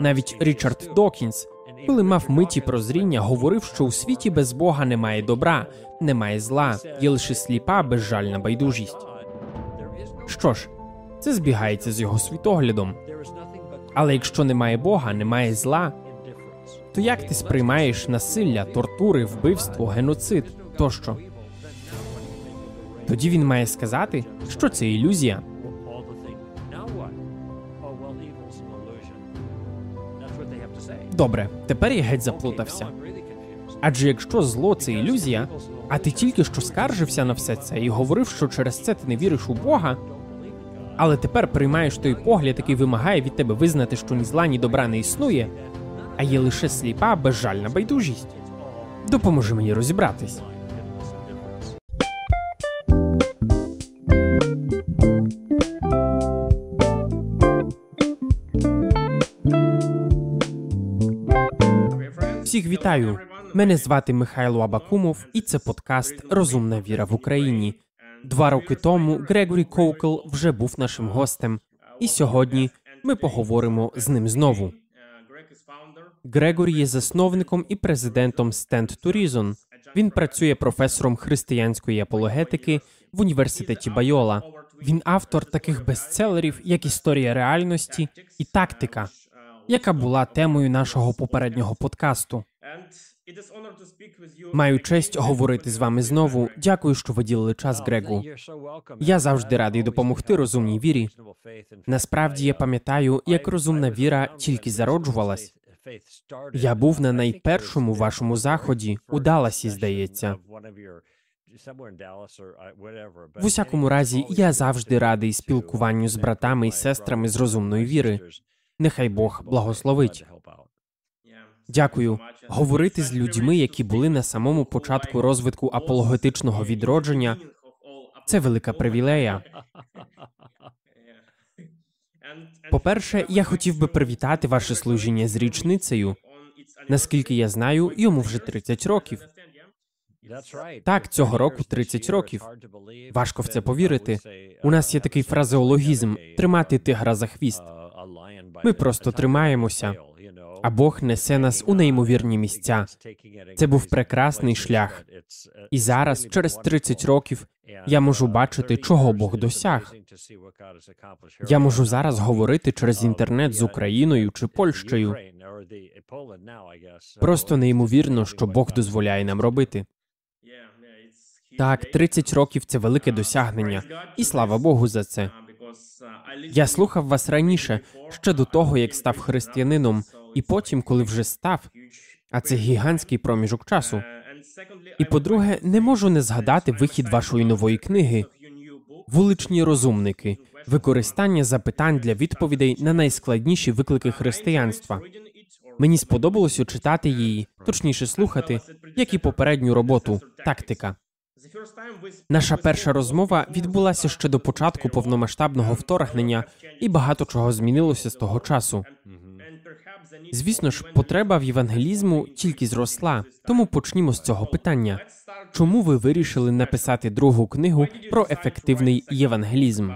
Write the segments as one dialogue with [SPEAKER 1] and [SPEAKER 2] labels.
[SPEAKER 1] Навіть Річард Докінс, коли мав миті прозріння, говорив, що у світі без Бога немає добра, немає зла, є лише сліпа, безжальна байдужість. Що ж, це збігається з його світоглядом. Але якщо немає Бога, немає зла, то як ти сприймаєш насилля, тортури, вбивство, геноцид тощо? Тоді він має сказати, що це ілюзія. Добре, тепер я геть заплутався. Адже якщо зло це ілюзія, а ти тільки що скаржився на все це і говорив, що через це ти не віриш у Бога, але тепер приймаєш той погляд, який вимагає від тебе визнати, що ні зла, ні добра не існує, а є лише сліпа, безжальна байдужість. Допоможи мені розібратись. Вітаю. Мене звати Михайло Абакумов, і це подкаст Розумна віра в Україні. Два роки тому Грегорі Коукл вже був нашим гостем, і сьогодні ми поговоримо з ним знову. Грегорі є засновником і президентом Stand to Reason. Він працює професором християнської апологетики в університеті Байола. Він автор таких бестселерів, як Історія реальності і тактика, яка була темою нашого попереднього подкасту. Маю честь говорити з вами знову. Дякую, що виділили час, Грегу. Я завжди радий допомогти розумній вірі. Насправді я пам'ятаю, як розумна віра тільки зароджувалась. Я був на найпершому вашому заході у Далласі, здається. В усякому разі, я завжди радий спілкуванню з братами і сестрами з розумної віри. Нехай Бог благословить. Дякую. Говорити з людьми, які були на самому початку розвитку апологетичного відродження, це велика привілея. По-перше, я хотів би привітати ваше служіння з річницею. Наскільки я знаю, йому вже 30 років. Так, цього року 30 років. Важко в це повірити. У нас є такий фразеологізм тримати тигра за хвіст. Ми просто тримаємося, а Бог несе нас у неймовірні місця. Це був прекрасний шлях. І зараз, через 30 років, я можу бачити, чого Бог досяг. Я можу зараз говорити через інтернет з Україною чи Польщею. Просто неймовірно, що Бог дозволяє нам робити. Так, 30 років це велике досягнення, і слава Богу за це. Я слухав вас раніше, ще до того, як став християнином, і потім, коли вже став, а це гігантський проміжок часу. І по-друге, не можу не згадати вихід вашої нової книги Вуличні розумники, використання запитань для відповідей на найскладніші виклики християнства. Мені сподобалося читати її, точніше слухати, як і попередню роботу, тактика. Наша перша розмова відбулася ще до початку повномасштабного вторгнення, і багато чого змінилося з того часу. Звісно ж, потреба в євангелізму тільки зросла, тому почнімо з цього питання. Чому ви вирішили написати другу книгу про ефективний євангелізм?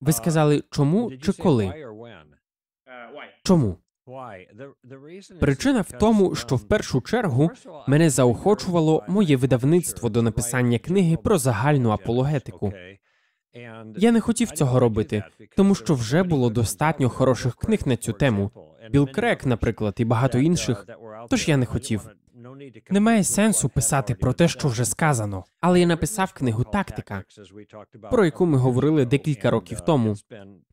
[SPEAKER 1] Ви сказали чому чи коли? Чому? Причина в тому, що в першу чергу мене заохочувало моє видавництво до написання книги про загальну апологетику. Я не хотів цього робити, тому що вже було достатньо хороших книг на цю тему. Біл Крек, наприклад, і багато інших. Тож я не хотів. Немає сенсу писати про те, що вже сказано, але я написав книгу Тактика, про яку ми говорили декілька років тому.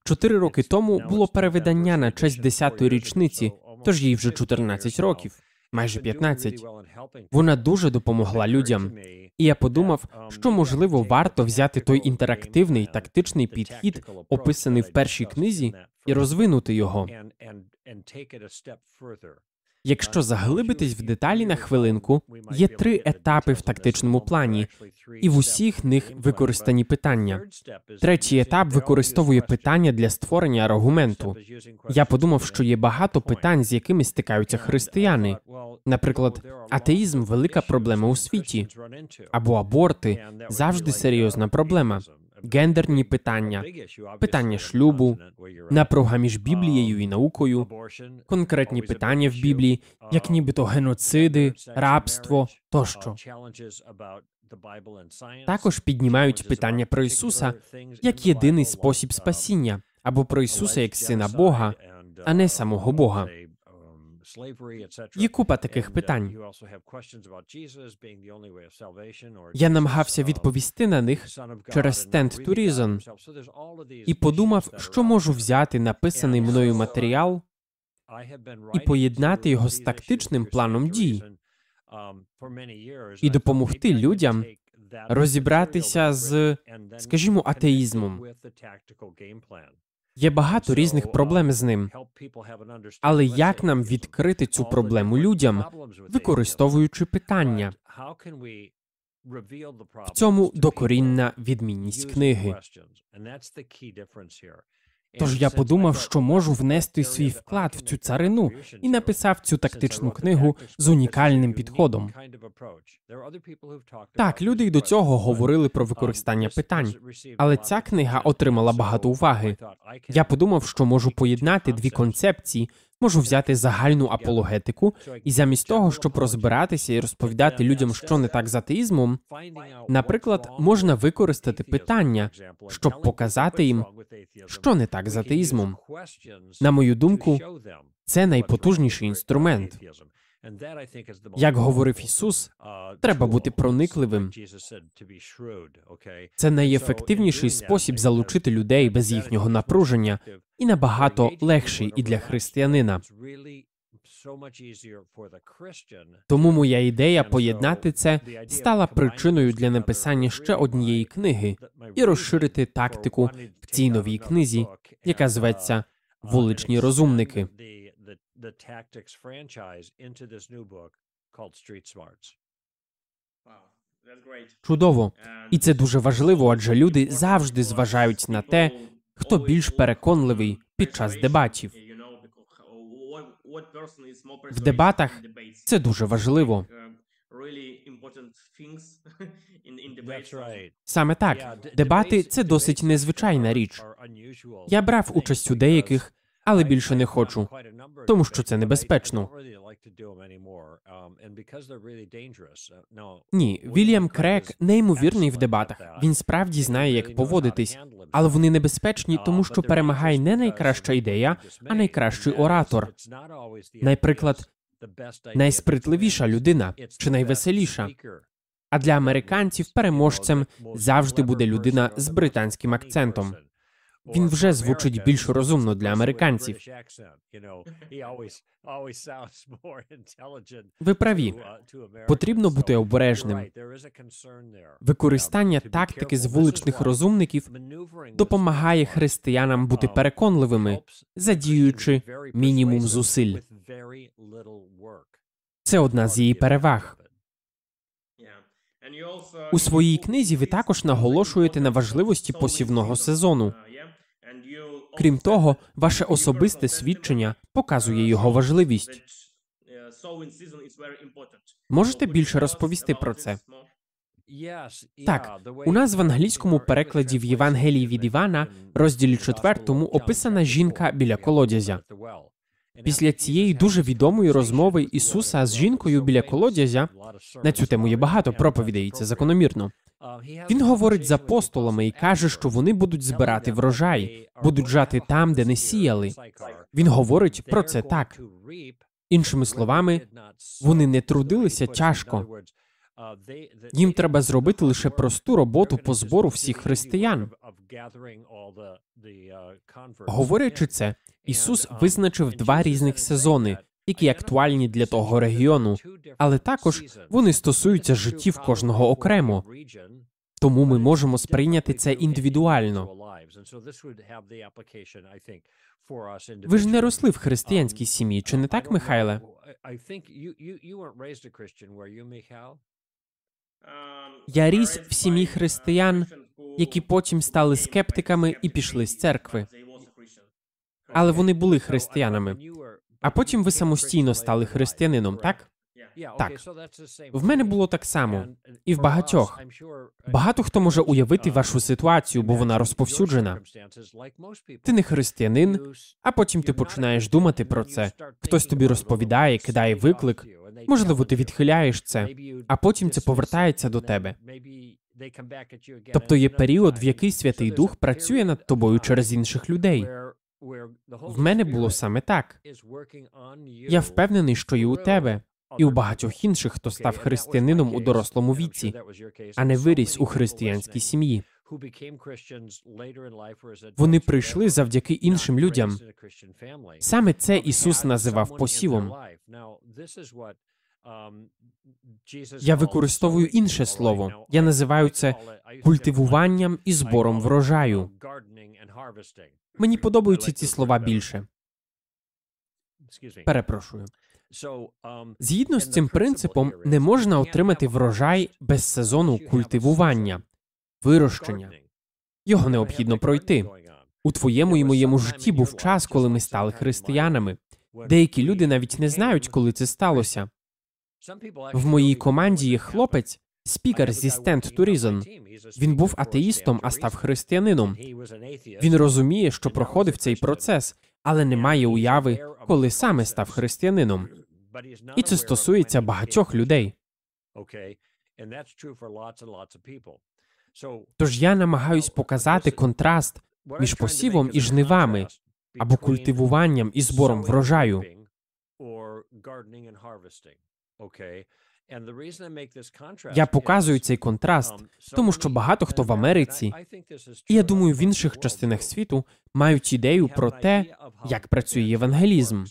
[SPEAKER 1] Чотири роки тому було перевидання на честь 10-ї річниці, тож їй вже 14 років, майже 15. Вона дуже допомогла людям. І я подумав, що можливо варто взяти той інтерактивний тактичний підхід, описаний в першій книзі, і розвинути його. Якщо заглибитись в деталі на хвилинку, є три етапи в тактичному плані, і в усіх них використані питання. Третій етап використовує питання для створення аргументу. Я подумав, що є багато питань, з якими стикаються християни. Наприклад, атеїзм велика проблема у світі, або аборти завжди серйозна проблема. Гендерні питання, питання шлюбу, напруга між Біблією і наукою, конкретні питання в Біблії, як нібито геноциди, рабство тощо. Також піднімають питання про Ісуса як єдиний спосіб спасіння, або про Ісуса як сина Бога, а не самого Бога. Є купа таких питань. Я намагався відповісти на них через Stand to Reason і подумав, що можу взяти написаний мною матеріал і поєднати його з тактичним планом дій і допомогти людям розібратися з, скажімо, атеїзмом. Є багато різних проблем з ним. Але як нам відкрити цю проблему людям, використовуючи питання? В цьому докорінна відмінність книги. Тож я подумав, що можу внести свій вклад в цю царину і написав цю тактичну книгу з унікальним підходом. Так, люди й до цього говорили про використання питань, але ця книга отримала багато уваги. Я подумав, що можу поєднати дві концепції, можу взяти загальну апологетику, і замість того, щоб розбиратися і розповідати людям, що не так з атеїзмом, наприклад, можна використати питання, щоб показати їм, що не так з атеїзмом. На мою думку, це найпотужніший інструмент. Як говорив Ісус, треба бути проникливим. Це найефективніший спосіб залучити людей без їхнього напруження і набагато легший і для християнина. Тому моя ідея поєднати це стала причиною для написання ще однієї книги і розширити тактику в цій новій книзі, яка зветься Вуличні розумники. Чудово, і це дуже важливо, адже люди завжди зважають на те, хто більш переконливий під час дебатів. В дебатах це дуже важливо. Саме так, дебати це досить незвичайна річ. Я брав участь у деяких, але більше не хочу, тому що це небезпечно. Ні, Вільям Крек неймовірний в дебатах. Він справді знає, як поводитись, але вони небезпечні, тому що перемагає не найкраща ідея, а найкращий оратор. Наприклад, найспритливіша людина чи найвеселіша. А для американців переможцем завжди буде людина з британським акцентом. Він вже звучить більш розумно для американців. Ви праві. Потрібно бути обережним. Використання тактики з вуличних розумників допомагає християнам бути переконливими, задіюючи мінімум зусиль. Це одна з її переваг. У своїй книзі ви також наголошуєте на важливості посівного сезону. Крім того, ваше особисте свідчення показує його важливість. Можете більше розповісти про це? Так, у нас в англійському перекладі в Євангелії від Івана, розділі четвертому, описана жінка біля колодязя. Після цієї дуже відомої розмови Ісуса з жінкою біля колодязя на цю тему є багато проповідей, це закономірно. Він говорить з апостолами і каже, що вони будуть збирати врожай, будуть жати там, де не сіяли. Він говорить про це так. Іншими словами, вони не трудилися тяжко. Їм треба зробити лише просту роботу по збору всіх християн. Говорячи це, Ісус визначив два різних сезони, які актуальні для того регіону, але також вони стосуються життів кожного окремо. Тому ми можемо сприйняти це індивідуально. Ви ж не росли в християнській сім'ї, чи не так, Михайле? Я ріс в сім'ї християн, які потім стали скептиками і пішли з церкви. Але вони були християнами. А потім ви самостійно стали християнином, так? Так. В мене було так само. І в багатьох. Багато хто може уявити вашу ситуацію, бо вона розповсюджена. Ти не християнин, а потім ти починаєш думати про це. Хтось тобі розповідає, кидає виклик. Можливо, ти відхиляєш це, а потім це повертається до тебе. Тобто є період, в який Святий Дух працює над тобою через інших людей. В мене було саме так. Я впевнений, що і у тебе, і у багатьох інших, хто став християнином у дорослому віці, а не виріс у християнській сім'ї. Вони прийшли завдяки іншим людям. Саме це Ісус називав посівом. Я використовую інше слово. Я називаю це культивуванням і збором врожаю. Мені подобаються ці слова більше. Перепрошую. Згідно з цим принципом, не можна отримати врожай без сезону культивування, вирощення. Його необхідно пройти. У твоєму і моєму житті був час, коли ми стали християнами. Деякі люди навіть не знають, коли це сталося. В моїй команді є хлопець, спікер зі Stand to Reason. Він був атеїстом, а став християнином. Він розуміє, що проходив цей процес, але не має уяви, коли саме став християнином. І це стосується багатьох людей. Тож я намагаюсь показати контраст між посівом і жнивами або культивуванням і збором врожаю. Я показую цей контраст, тому що багато хто в Америці, і я думаю, в інших частинах світу мають ідею про те, як працює євангелізм.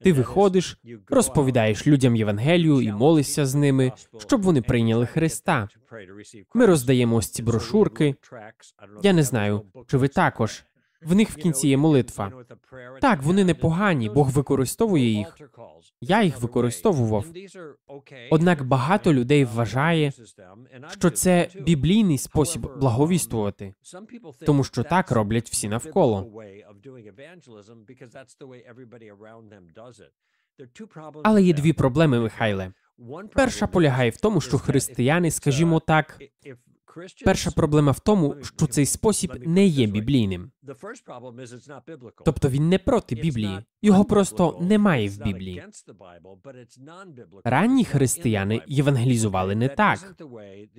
[SPEAKER 1] Ти виходиш, розповідаєш людям Євангелію і молишся з ними, щоб вони прийняли Христа. Ми роздаємо ось ці брошурки. Я не знаю, чи ви також. В них в кінці є молитва. Так, вони непогані, Бог використовує їх. Я їх використовував. Однак багато людей вважає, що це біблійний спосіб благовістувати, тому що так роблять всі навколо. Але є дві проблеми, Михайле. Перша полягає в тому, що християни, скажімо так, Перша проблема в тому, що цей спосіб не є біблійним. Тобто він не проти Біблії, його просто немає в Біблії. Ранні християни євангелізували не так.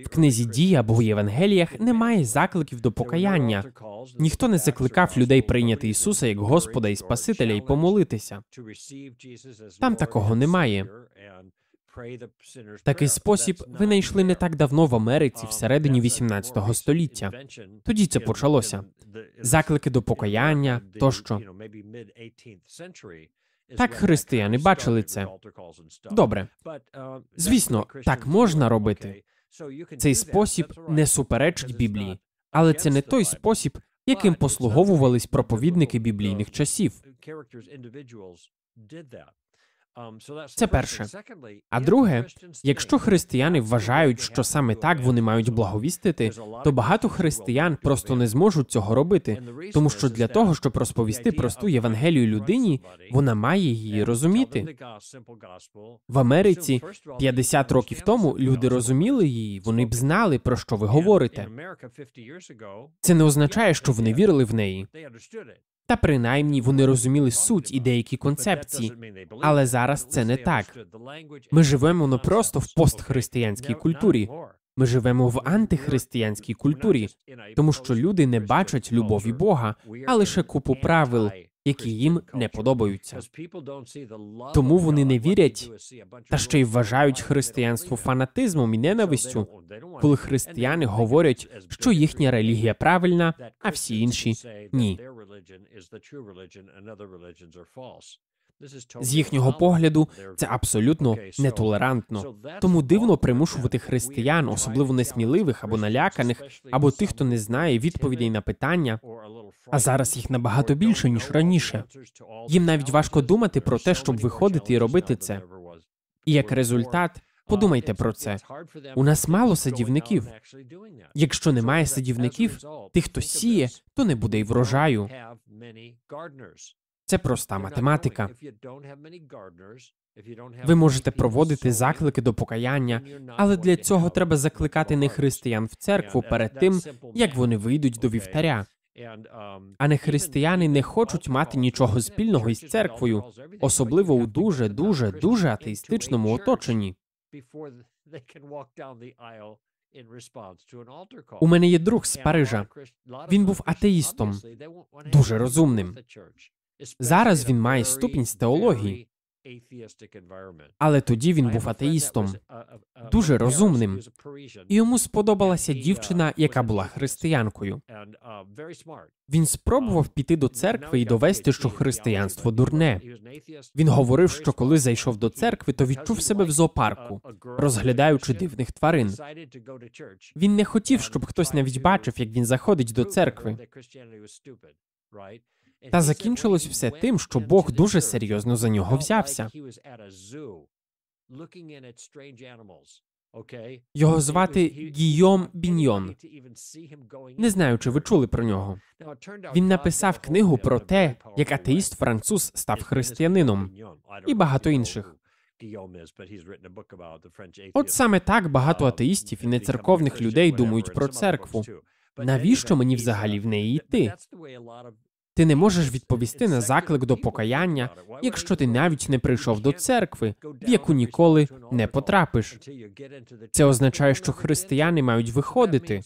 [SPEAKER 1] В книзі дій або в Євангеліях немає закликів до покаяння. Ніхто не закликав людей прийняти Ісуса як Господа і Спасителя і помолитися. Там такого немає. Такий спосіб винайшли не так давно в Америці, всередині 18 століття. Тоді це почалося. Заклики до покаяння тощо. Так християни бачили це. Добре. Звісно, так можна робити. Цей спосіб не суперечить Біблії, але це не той спосіб, яким послуговувались проповідники біблійних часів. Це перше. А друге, якщо християни вважають, що саме так вони мають благовістити, то багато християн просто не зможуть цього робити, тому що для того, щоб розповісти просту Євангелію людині, вона має її розуміти. В Америці 50 років тому люди розуміли її, вони б знали про що ви говорите. Це не означає, що вони вірили в неї. Та принаймні вони розуміли суть і деякі концепції, але зараз це не так. Ми живемо не просто в постхристиянській культурі. Ми живемо в антихристиянській культурі, тому що люди не бачать любові Бога, а лише купу правил, які їм не подобаються. Тому вони не вірять та ще й вважають християнство фанатизмом і ненавистю, коли християни говорять, що їхня релігія правильна, а всі інші ні. З їхнього погляду це абсолютно нетолерантно. Тому дивно примушувати християн, особливо несміливих або наляканих, або тих, хто не знає відповідей на питання. А зараз їх набагато більше ніж раніше. Їм навіть важко думати про те, щоб виходити і робити це. І як результат. Подумайте про це. У нас мало садівників. Якщо немає садівників, тих, хто сіє, то не буде й врожаю. Це проста математика. Ви можете проводити заклики до покаяння, але для цього треба закликати не християн в церкву перед тим, як вони вийдуть до вівтаря. А не християни не хочуть мати нічого спільного із церквою, особливо у дуже, дуже, дуже атеїстичному оточенні. У мене є друг з Парижа. Він був атеїстом, дуже розумним. Зараз він має ступінь з теології. Але тоді він був атеїстом, дуже розумним. І йому сподобалася дівчина, яка була християнкою. Він спробував піти до церкви і довести, що християнство дурне. Він говорив, що коли зайшов до церкви, то відчув себе в зоопарку, розглядаючи дивних тварин. Він не хотів, щоб хтось навіть бачив, як він заходить до церкви. Та закінчилось все тим, що Бог дуже серйозно за нього взявся. Його звати Гійом Біньйон. Не знаю, чи ви чули про нього. Він написав книгу про те, як атеїст француз став християнином і багато інших. От саме так багато атеїстів і нецерковних людей думають про церкву. Навіщо мені взагалі в неї йти? Ти не можеш відповісти на заклик до покаяння, якщо ти навіть не прийшов до церкви, в яку ніколи не потрапиш. Це означає, що християни мають виходити.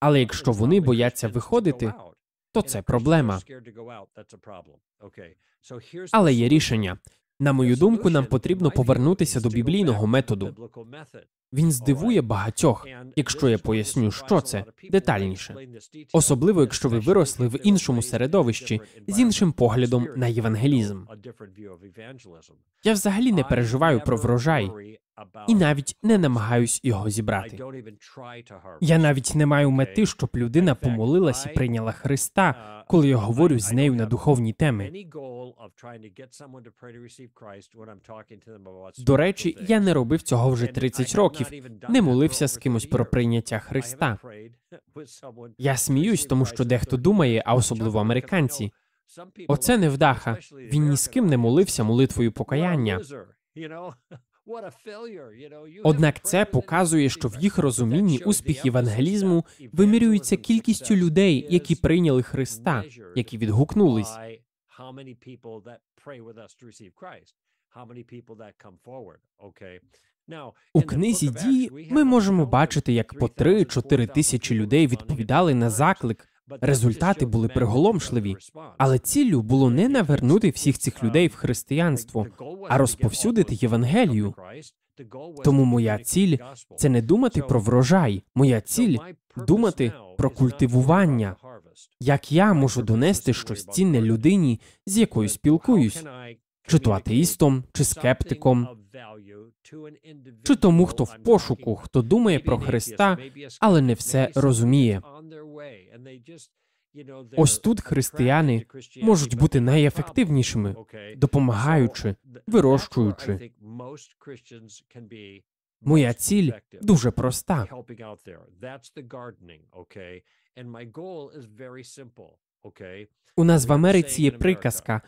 [SPEAKER 1] Але якщо вони бояться виходити, то це проблема. Але є рішення. На мою думку, нам потрібно повернутися до біблійного методу. Він здивує багатьох, якщо я поясню, що це детальніше, особливо якщо ви виросли в іншому середовищі з іншим поглядом на євангелізм. Я взагалі не переживаю про врожай і навіть не намагаюсь його зібрати. Я навіть не маю мети, щоб людина помолилась і прийняла Христа, коли я говорю з нею на духовні теми. До речі, я не робив цього вже 30 років, не молився з кимось про прийняття Христа. Я сміюсь, тому що дехто думає, а особливо американці. Оце невдаха. Він ні з ким не молився молитвою покаяння. Однак це показує, що в їх розумінні успіх євангелізму вимірюється кількістю людей, які прийняли Христа, які відгукнулись. У книзі дії ми можемо бачити, як по 3-4 тисячі людей відповідали на заклик. Результати були приголомшливі, але ціллю було не навернути всіх цих людей в християнство, а розповсюдити Євангелію. Тому моя ціль це не думати про врожай, моя ціль думати про культивування. Як я можу донести щось цінне людині, з якою спілкуюсь, чи то атеїстом, чи скептиком, чи тому, хто в пошуку, хто думає про Христа, але не все розуміє. Ось тут християни можуть бути найефективнішими, допомагаючи, вирощуючи. Моя ціль дуже проста. У нас в Америці є приказка.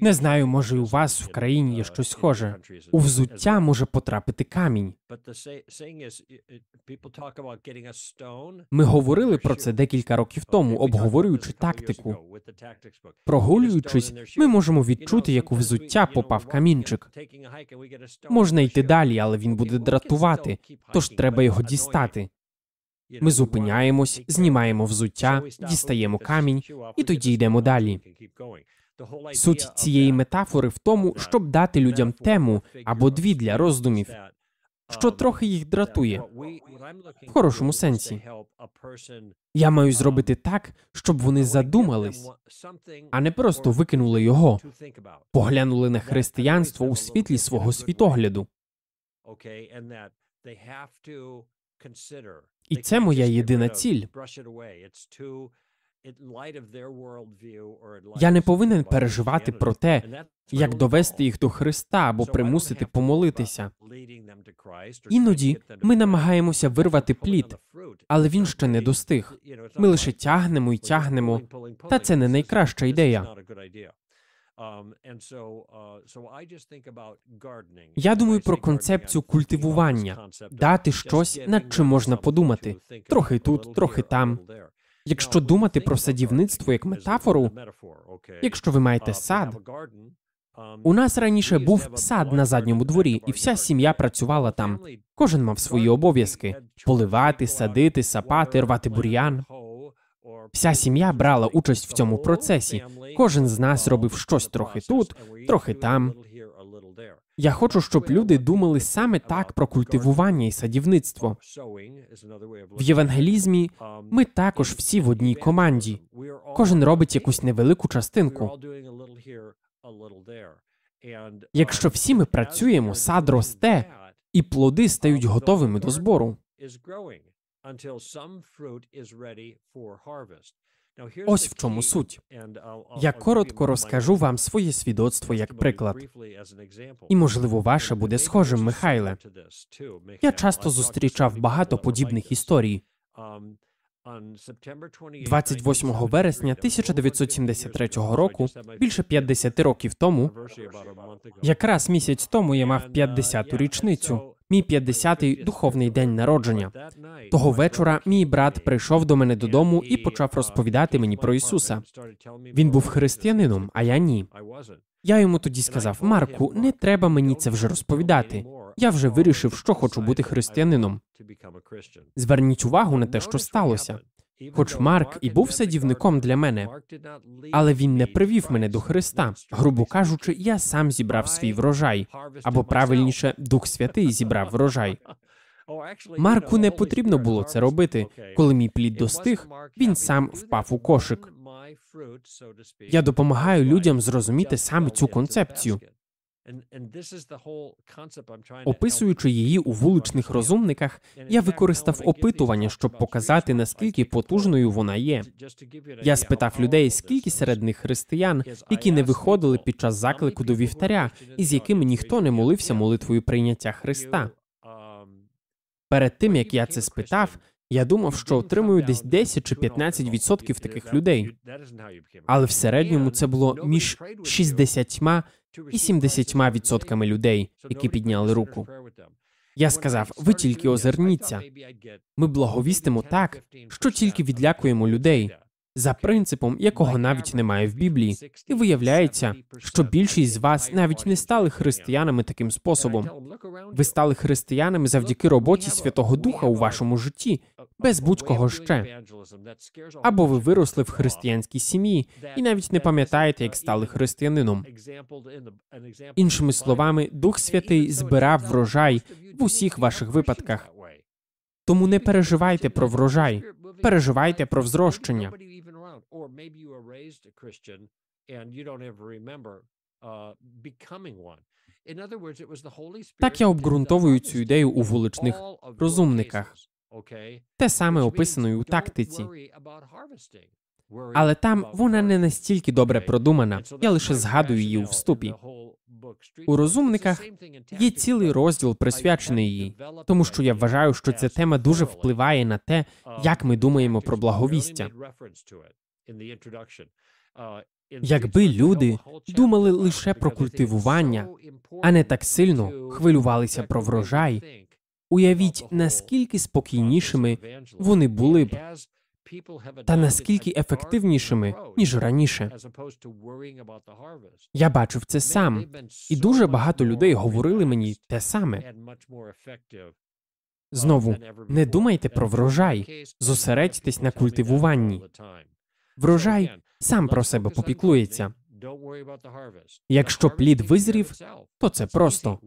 [SPEAKER 1] Не знаю, може, у вас в країні є щось схоже. У взуття може потрапити камінь. Ми говорили про це декілька років тому, обговорюючи тактику. Прогулюючись, ми можемо відчути, як у взуття попав камінчик. Можна йти далі, але він буде дратувати, тож треба його дістати. Ми зупиняємось, знімаємо взуття, дістаємо камінь і тоді йдемо далі. Суть цієї метафори в тому, щоб дати людям тему або дві для роздумів, що трохи їх дратує в хорошому сенсі. Я маю зробити так, щоб вони задумались, а не просто викинули його, поглянули на християнство у світлі свого світогляду. І це моя єдина ціль. Я не повинен переживати про те, як довести їх до Христа або примусити помолитися. Іноді ми намагаємося вирвати плід, але він ще не достиг. Ми лише тягнемо і тягнемо, та це не найкраща ідея. Я думаю про концепцію культивування, дати щось, над чим можна подумати. Трохи тут, трохи там. Якщо думати про садівництво як метафору, якщо ви маєте сад, у нас раніше був сад на задньому дворі, і вся сім'я працювала там. Кожен мав свої обов'язки: поливати, садити, сапати, рвати бур'ян. Вся сім'я брала участь в цьому процесі. Кожен з нас робив щось трохи тут, трохи там. Я хочу, щоб люди думали саме так про культивування і садівництво. В євангелізмі ми також всі в одній команді. Кожен робить якусь невелику частинку. Якщо всі ми працюємо, сад росте, і плоди стають готовими до збору. Ось в чому суть. Я коротко розкажу вам своє свідоцтво як приклад. І, можливо, ваше буде схожим, Михайле. Я часто зустрічав багато подібних історій. 28 вересня 1973 року, більше 50 років тому, якраз місяць тому я мав 50-ту річницю, мій 50-й духовний день народження. Того вечора мій брат прийшов до мене додому і почав розповідати мені про Ісуса. Він був християнином, а я ні. Я йому тоді сказав: Марку, не треба мені це вже розповідати. Я вже вирішив, що хочу бути християнином. Зверніть увагу на те, що сталося. Хоч Марк і був садівником для мене, але він не привів мене до Христа. Грубо кажучи, я сам зібрав свій врожай, або правильніше, Дух Святий зібрав врожай. Марку не потрібно було це робити. Коли мій плід достиг, він сам впав у кошик. Я допомагаю людям зрозуміти саме цю концепцію. Описуючи її у вуличних розумниках, я використав опитування, щоб показати наскільки потужною вона є. Я спитав людей, скільки серед них християн, які не виходили під час заклику до вівтаря, і з якими ніхто не молився молитвою прийняття Христа. Перед тим як я це спитав, я думав, що отримую десь 10 чи 15 відсотків таких людей. Але в середньому це було між 60 і 70 відсотками людей, які підняли руку. Я сказав: ви тільки озирніться. Ми благовістимо так, що тільки відлякуємо людей за принципом, якого навіть немає в Біблії, і виявляється, що більшість з вас навіть не стали християнами таким способом. Ви стали християнами завдяки роботі Святого Духа у вашому житті, без будь-кого ще. Або ви виросли в християнській сім'ї і навіть не пам'ятаєте, як стали християнином. Іншими словами, Дух Святий збирав врожай в усіх ваших випадках. Тому не переживайте про врожай, переживайте про взрощення. Так я обґрунтовую цю ідею у вуличних розумниках. Те саме описано і у тактиці. Але там вона не настільки добре продумана. Я лише згадую її у вступі. У розумниках є цілий розділ присвячений їй, тому що я вважаю, що ця тема дуже впливає на те, як ми думаємо про благовістя. Якби люди думали лише про культивування, а не так сильно хвилювалися про врожай, уявіть, наскільки спокійнішими вони були б та наскільки ефективнішими ніж раніше. Я бачив це сам, і дуже багато людей говорили мені те саме. Знову не думайте про врожай, зосередьтесь на культивуванні. Врожай сам про себе попіклується. Якщо плід визрів, то це просто.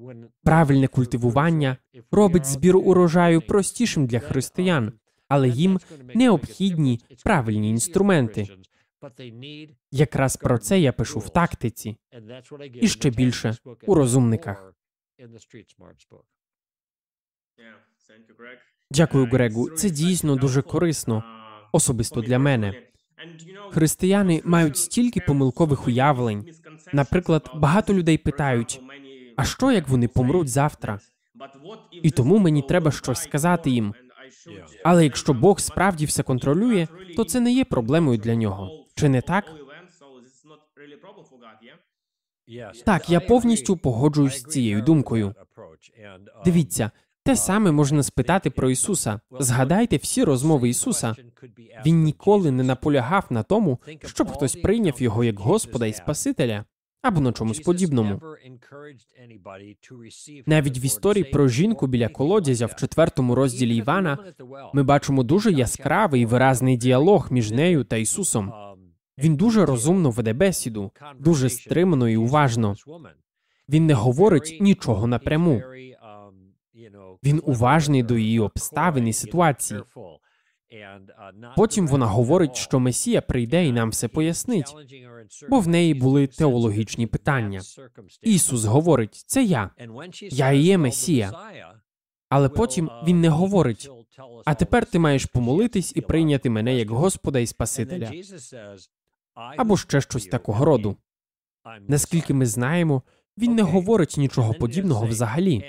[SPEAKER 1] правильне культивування робить збір урожаю простішим для християн, але їм необхідні правильні інструменти. Якраз про це я пишу в тактиці і ще більше у розумниках. Дякую, Грегу. Це дійсно дуже корисно, особисто для мене. Християни мають стільки помилкових уявлень. Наприклад, багато людей питають: а що як вони помруть завтра? І тому мені треба щось сказати їм. Але якщо Бог справді все контролює, то це не є проблемою для нього. Чи не так? Так, я повністю погоджуюсь з цією думкою. Дивіться, те саме можна спитати про Ісуса. Згадайте всі розмови Ісуса. Він ніколи не наполягав на тому, щоб хтось прийняв його як Господа і Спасителя або на чомусь подібному. Навіть в історії про жінку біля колодязя в четвертому розділі Івана ми бачимо дуже яскравий і виразний діалог між нею та Ісусом. Він дуже розумно веде бесіду, дуже стримано і уважно. Він не говорить нічого напряму. Він уважний до її обставин і ситуації. Потім вона говорить, що Месія прийде і нам все пояснить, бо в неї були теологічні питання. Ісус говорить: це я, я є Месія. Але потім він не говорить. А тепер ти маєш помолитись і прийняти мене як Господа і Спасителя. Або ще щось такого роду. Наскільки ми знаємо, він не говорить нічого подібного взагалі.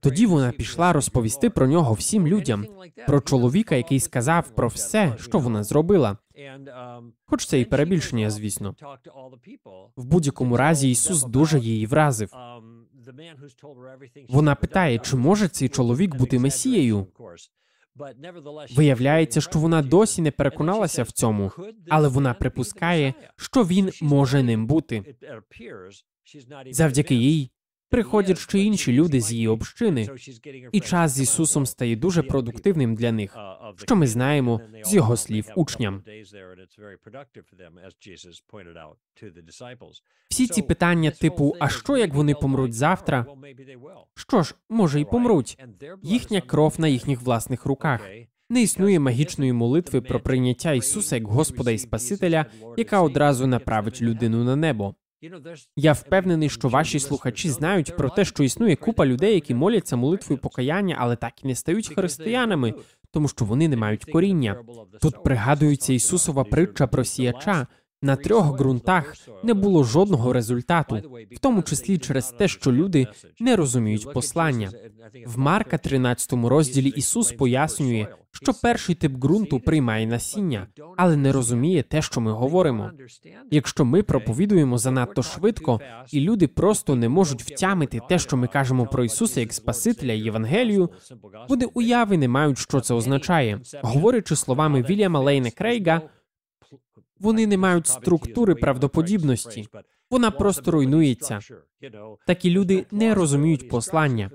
[SPEAKER 1] Тоді вона пішла розповісти про нього всім людям, про чоловіка, який сказав про все, що вона зробила. Хоч це і перебільшення, звісно. В будь-якому разі Ісус дуже її вразив. Вона питає, чи може цей чоловік бути месією? Виявляється, що вона досі не переконалася в цьому, але вона припускає, що він може ним бути. Завдяки їй приходять ще інші люди з її общини, і час з Ісусом стає дуже продуктивним для них, що ми знаємо з його слів учням. Всі ці питання, типу, а що як вони помруть завтра? Що ж, може, й помруть. Їхня кров на їхніх власних руках. Не існує магічної молитви про прийняття Ісуса як Господа і Спасителя, яка одразу направить людину на небо. Я впевнений, що ваші слухачі знають про те, що існує купа людей, які моляться молитвою покаяння, але так і не стають християнами, тому що вони не мають коріння. Тут пригадується Ісусова притча про сіяча. На трьох ґрунтах не було жодного результату, в тому числі через те, що люди не розуміють послання. В Марка 13 розділі Ісус пояснює, що перший тип ґрунту приймає насіння, але не розуміє те, що ми говоримо. Якщо ми проповідуємо занадто швидко, і люди просто не можуть втямити те, що ми кажемо про Ісуса як Спасителя і Євангелію, вони уяви не мають, що це означає. Говорячи словами Вільяма Лейна Крейга. Вони не мають структури правдоподібності, вона просто руйнується. Такі люди не розуміють послання.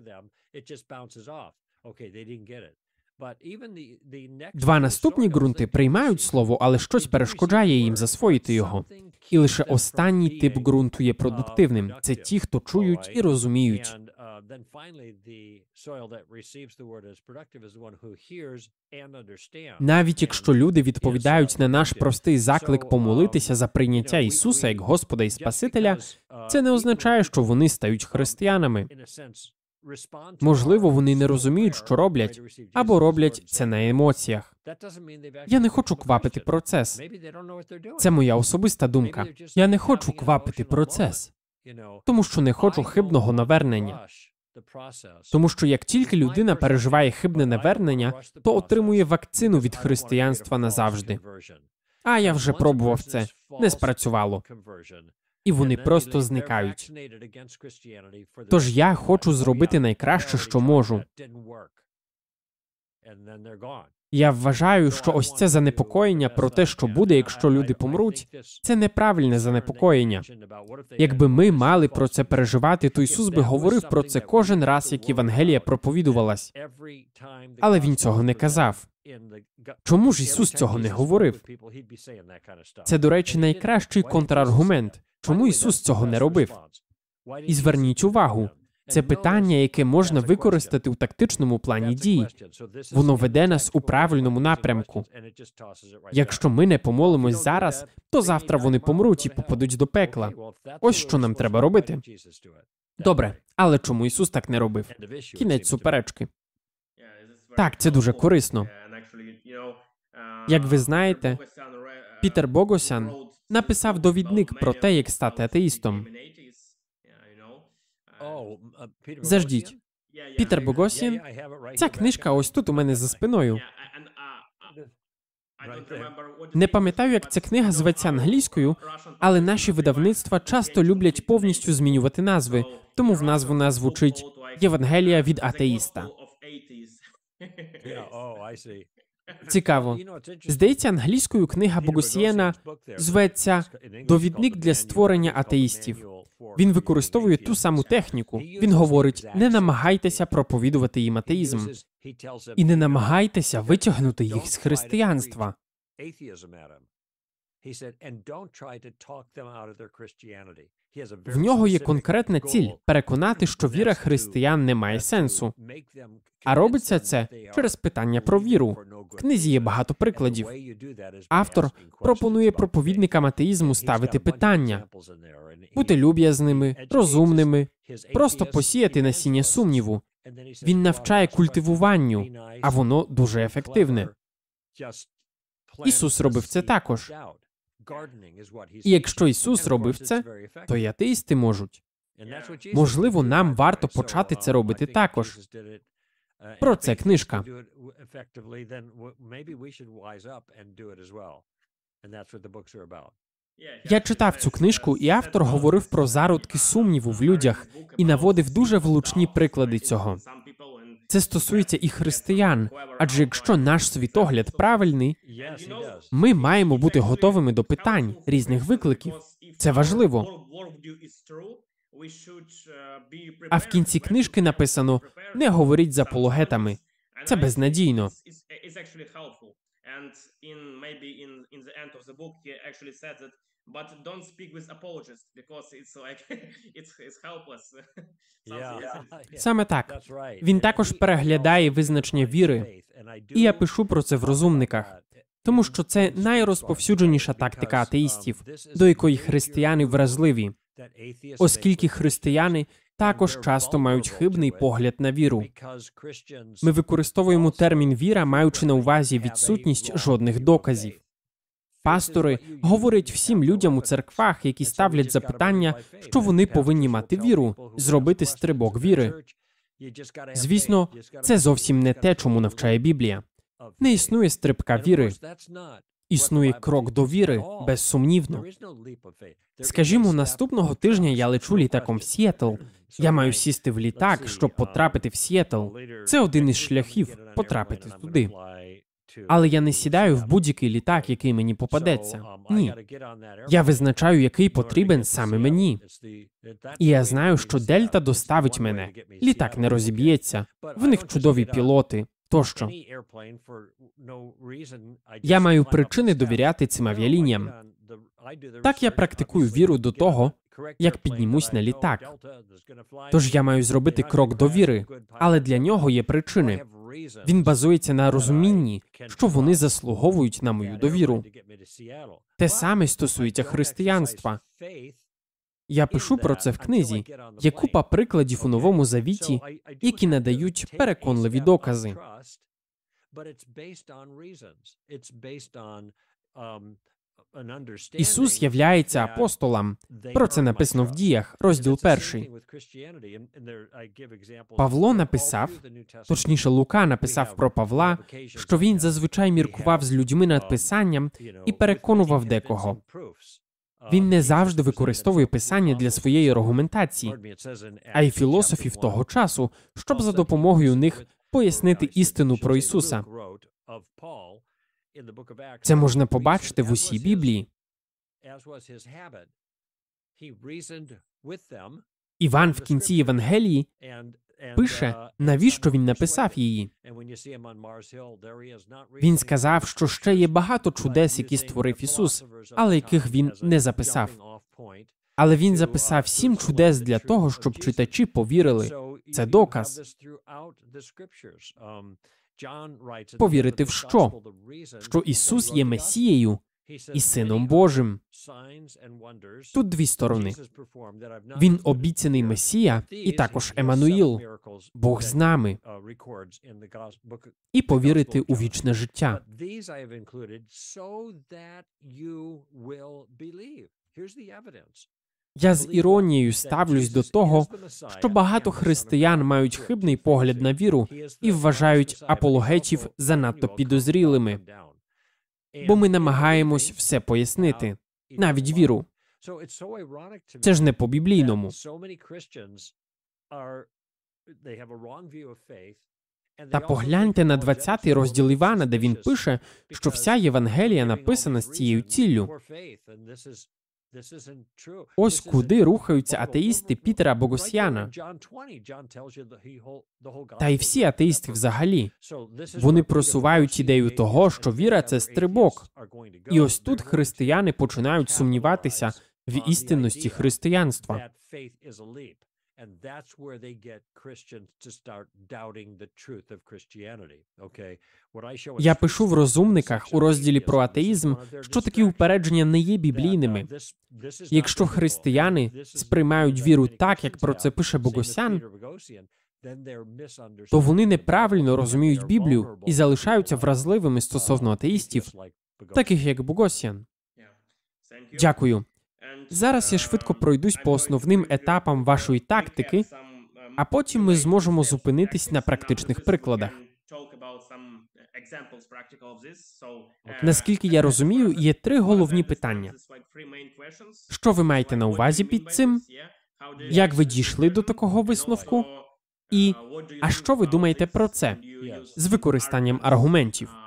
[SPEAKER 1] Два наступні ґрунти приймають слово, але щось перешкоджає їм засвоїти його. І лише останній тип ґрунту є продуктивним. Це ті, хто чують і розуміють. Навіть якщо люди відповідають на наш простий заклик помолитися за прийняття Ісуса як Господа і Спасителя, це не означає, що вони стають християнами. Можливо, вони не розуміють, що роблять, або роблять це на емоціях. Я не хочу квапити процес. Це моя особиста думка. Я не хочу квапити процес, тому що не хочу хибного навернення. Тому що як тільки людина переживає хибне навернення, то отримує вакцину від християнства назавжди. А я вже пробував це, не спрацювало. І вони просто зникають. Тож я хочу зробити найкраще, що можу. Я вважаю, що ось це занепокоєння про те, що буде, якщо люди помруть, це неправильне занепокоєння. Якби ми мали про це переживати, то Ісус би говорив про це кожен раз, як Євангелія проповідувалась. Але він цього не казав. Чому ж Ісус цього не говорив? Це, до речі, найкращий контраргумент. Чому Ісус цього не робив? І зверніть увагу, це питання, яке можна використати у тактичному плані дій. Воно веде нас у правильному напрямку. Якщо ми не помолимось зараз, то завтра вони помруть і попадуть до пекла. Ось що нам треба робити. Добре, але чому Ісус так не робив? Кінець суперечки. Так, це дуже корисно. Як ви знаєте, Пітер Богосян написав довідник про те, як стати атеїстом. Заждіть. Пітер Богосін. Ця книжка ось тут у мене за спиною. Не пам'ятаю, як ця книга зветься англійською, але наші видавництва часто люблять повністю змінювати назви, тому в назву нас звучить Євангелія від атеїста. Цікаво. Здається, англійською книга Богосієна зветься Довідник для створення атеїстів. Він використовує ту саму техніку. Він говорить: не намагайтеся проповідувати їм атеїзм, і не намагайтеся витягнути їх з християнства. В нього є конкретна ціль переконати, що віра християн не має сенсу. А робиться це через питання про віру. В книзі є багато прикладів. Автор пропонує проповідникам атеїзму ставити питання, бути люб'язними, розумними, просто посіяти насіння сумніву. Він навчає культивуванню, а воно дуже ефективне. Ісус робив це також. І якщо Ісус робив це, то й атеїсти можуть. Можливо, нам варто почати це робити також. Про це книжка. Я читав цю книжку, і автор говорив про зародки сумніву в людях і наводив дуже влучні приклади цього. Це стосується і християн, адже якщо наш світогляд правильний, ми маємо бути готовими до питань різних викликів. Це важливо. А в кінці книжки написано: не говоріть з апологетами. Це безнадійно. But don't speak with apologists because it's like it's, it's helpless. Саме так. Він також переглядає визначення віри, і я пишу про це в розумниках, тому що це найрозповсюдженіша тактика атеїстів, до якої християни вразливі, оскільки християни також часто мають хибний погляд на віру. Ми використовуємо термін віра, маючи на увазі відсутність жодних доказів. Пастори говорять всім людям у церквах, які ставлять запитання, що вони повинні мати віру, зробити стрибок віри. Звісно, це зовсім не те, чому навчає Біблія. Не існує стрибка віри. Існує крок до віри, безсумнівно. Скажімо, наступного тижня я лечу літаком в Сіетл. Я маю сісти в літак, щоб потрапити в Сіетл. Це один із шляхів потрапити туди. Але я не сідаю в будь-який літак, який мені попадеться. Ні. Я визначаю, який потрібен саме мені. І я знаю, що Дельта доставить мене. Літак не розіб'ється. В них чудові пілоти. Тощо я маю причини довіряти цим авіалініям. Так я практикую віру до того, як піднімусь на літак. Тож я маю зробити крок до віри, але для нього є причини. Він базується на розумінні, що вони заслуговують на мою довіру. Те саме стосується християнства. Я пишу про це в книзі. Є купа прикладів у новому завіті, які надають переконливі докази. Ісус являється апостолом. Про це написано в діях, розділ перший. Павло написав, точніше, Лука написав про Павла, що він зазвичай міркував з людьми над писанням і переконував декого. Він не завжди використовує писання для своєї аргументації, а й філософів того часу, щоб за допомогою них пояснити істину про Ісуса. Це можна побачити в усій Біблії. Іван в кінці Євангелії пише, навіщо він написав її. Він сказав, що ще є багато чудес, які створив Ісус, але яких він не записав. Але він записав сім чудес для того, щоб читачі повірили. Це доказ. Повірити в що? Що Ісус є Месією і Сином Божим. Тут дві сторони. Він обіцяний Месія і також Еммануїл, Бог з нами, і повірити у вічне життя. Я з іронією ставлюсь до того, що багато християн мають хибний погляд на віру і вважають апологетів занадто підозрілими. Бо ми намагаємось все пояснити, навіть віру. Це ж не по біблійному. Та погляньте на 20-й розділ Івана, де він пише, що вся Євангелія написана з цією ціллю. Ось куди рухаються атеїсти Пітера Богосяна. Та й всі атеїсти взагалі. Вони просувають ідею того, що віра це стрибок. І ось тут християни починають сумніватися в істинності християнства. And that's where they get Christians to start doubting the truth of Christianity. Okay? Я пишу в розумниках у розділі про атеїзм, що такі упередження не є біблійними. Якщо християни сприймають віру так, як про це пише Богосян, то вони неправильно розуміють Біблію і залишаються вразливими стосовно атеїстів, таких як Богосян. Дякую. Зараз я швидко пройдусь по основним етапам вашої тактики, а потім ми зможемо зупинитись на практичних прикладах. Наскільки я розумію, є три головні питання. Що ви маєте на увазі під цим? Як ви дійшли до такого висновку? І а що ви думаєте про це з використанням аргументів?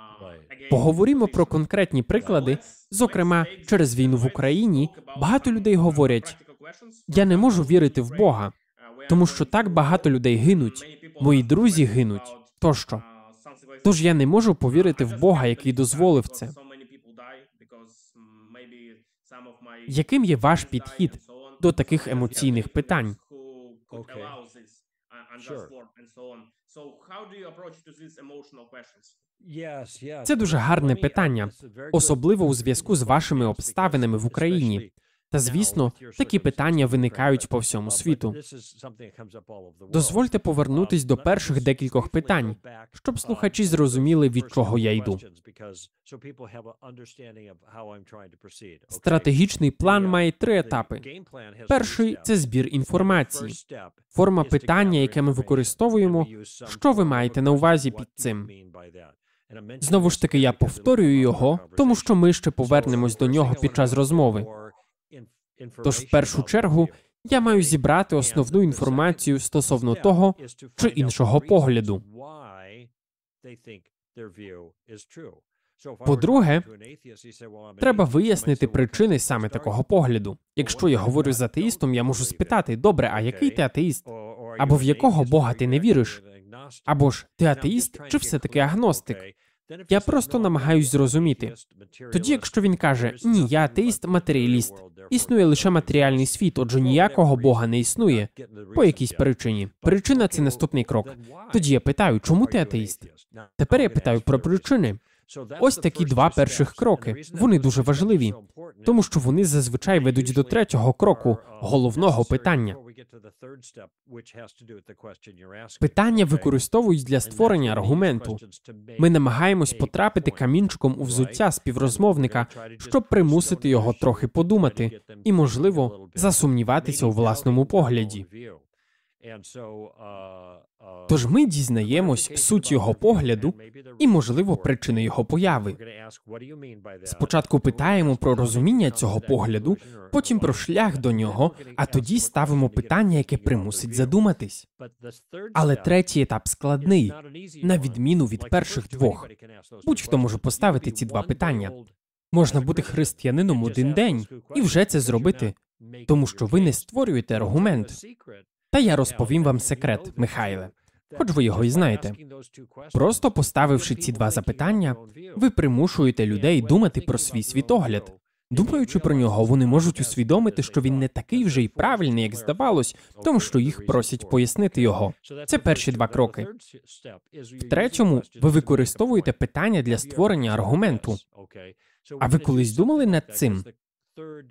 [SPEAKER 1] Поговоримо про конкретні приклади. Зокрема, через війну в Україні багато людей говорять: я не можу вірити в Бога, тому що так багато людей гинуть, мої друзі гинуть тощо. Тож я не можу повірити в Бога, який дозволив це. Яким є ваш підхід до таких емоційних питань? Це дуже гарне питання, особливо у зв'язку з вашими обставинами в Україні. Та звісно, такі питання виникають по всьому світу. Дозвольте повернутись до перших декількох питань, щоб слухачі зрозуміли, від чого я йду. Стратегічний план має три етапи. Перший це збір інформації, форма питання, яке ми використовуємо. Що ви маєте на увазі під цим? Знову ж таки, я повторюю його, тому що ми ще повернемось до нього під час розмови. Тож, в першу чергу, я маю зібрати основну інформацію стосовно того чи іншого погляду. По-друге, треба вияснити причини саме такого погляду. Якщо я говорю з атеїстом, я можу спитати: добре, а який ти атеїст? Або в якого Бога ти не віриш? Або ж ти атеїст чи все таки агностик? Я просто намагаюсь зрозуміти. Тоді, якщо він каже ні, я атеїст, матеріаліст, існує лише матеріальний світ, отже ніякого Бога не існує по якійсь причині. Причина це наступний крок. Тоді я питаю, чому ти атеїст? Тепер я питаю про причини. Ось такі два перших кроки. Вони дуже важливі, тому що вони зазвичай ведуть до третього кроку головного питання. Питання використовують для створення аргументу. Ми намагаємось потрапити камінчиком у взуття співрозмовника, щоб примусити його трохи подумати і, можливо, засумніватися у власному погляді. Тож ми дізнаємось суть його погляду і, можливо, причини його появи. Спочатку питаємо про розуміння цього погляду, потім про шлях до нього, а тоді ставимо питання, яке примусить задуматись. Але третій етап складний, на відміну від перших двох. Будь-хто може поставити ці два питання. Можна бути християнином один день і вже це зробити, тому що ви не створюєте аргумент. Та я розповім вам секрет, Михайле, хоч ви його і знаєте. Просто поставивши ці два запитання, ви примушуєте людей думати про свій світогляд. Думаючи про нього, вони можуть усвідомити, що він не такий вже й правильний, як здавалось, тому що їх просять пояснити його. Це перші два кроки. В третьому ви використовуєте питання для створення аргументу. А ви колись думали над цим?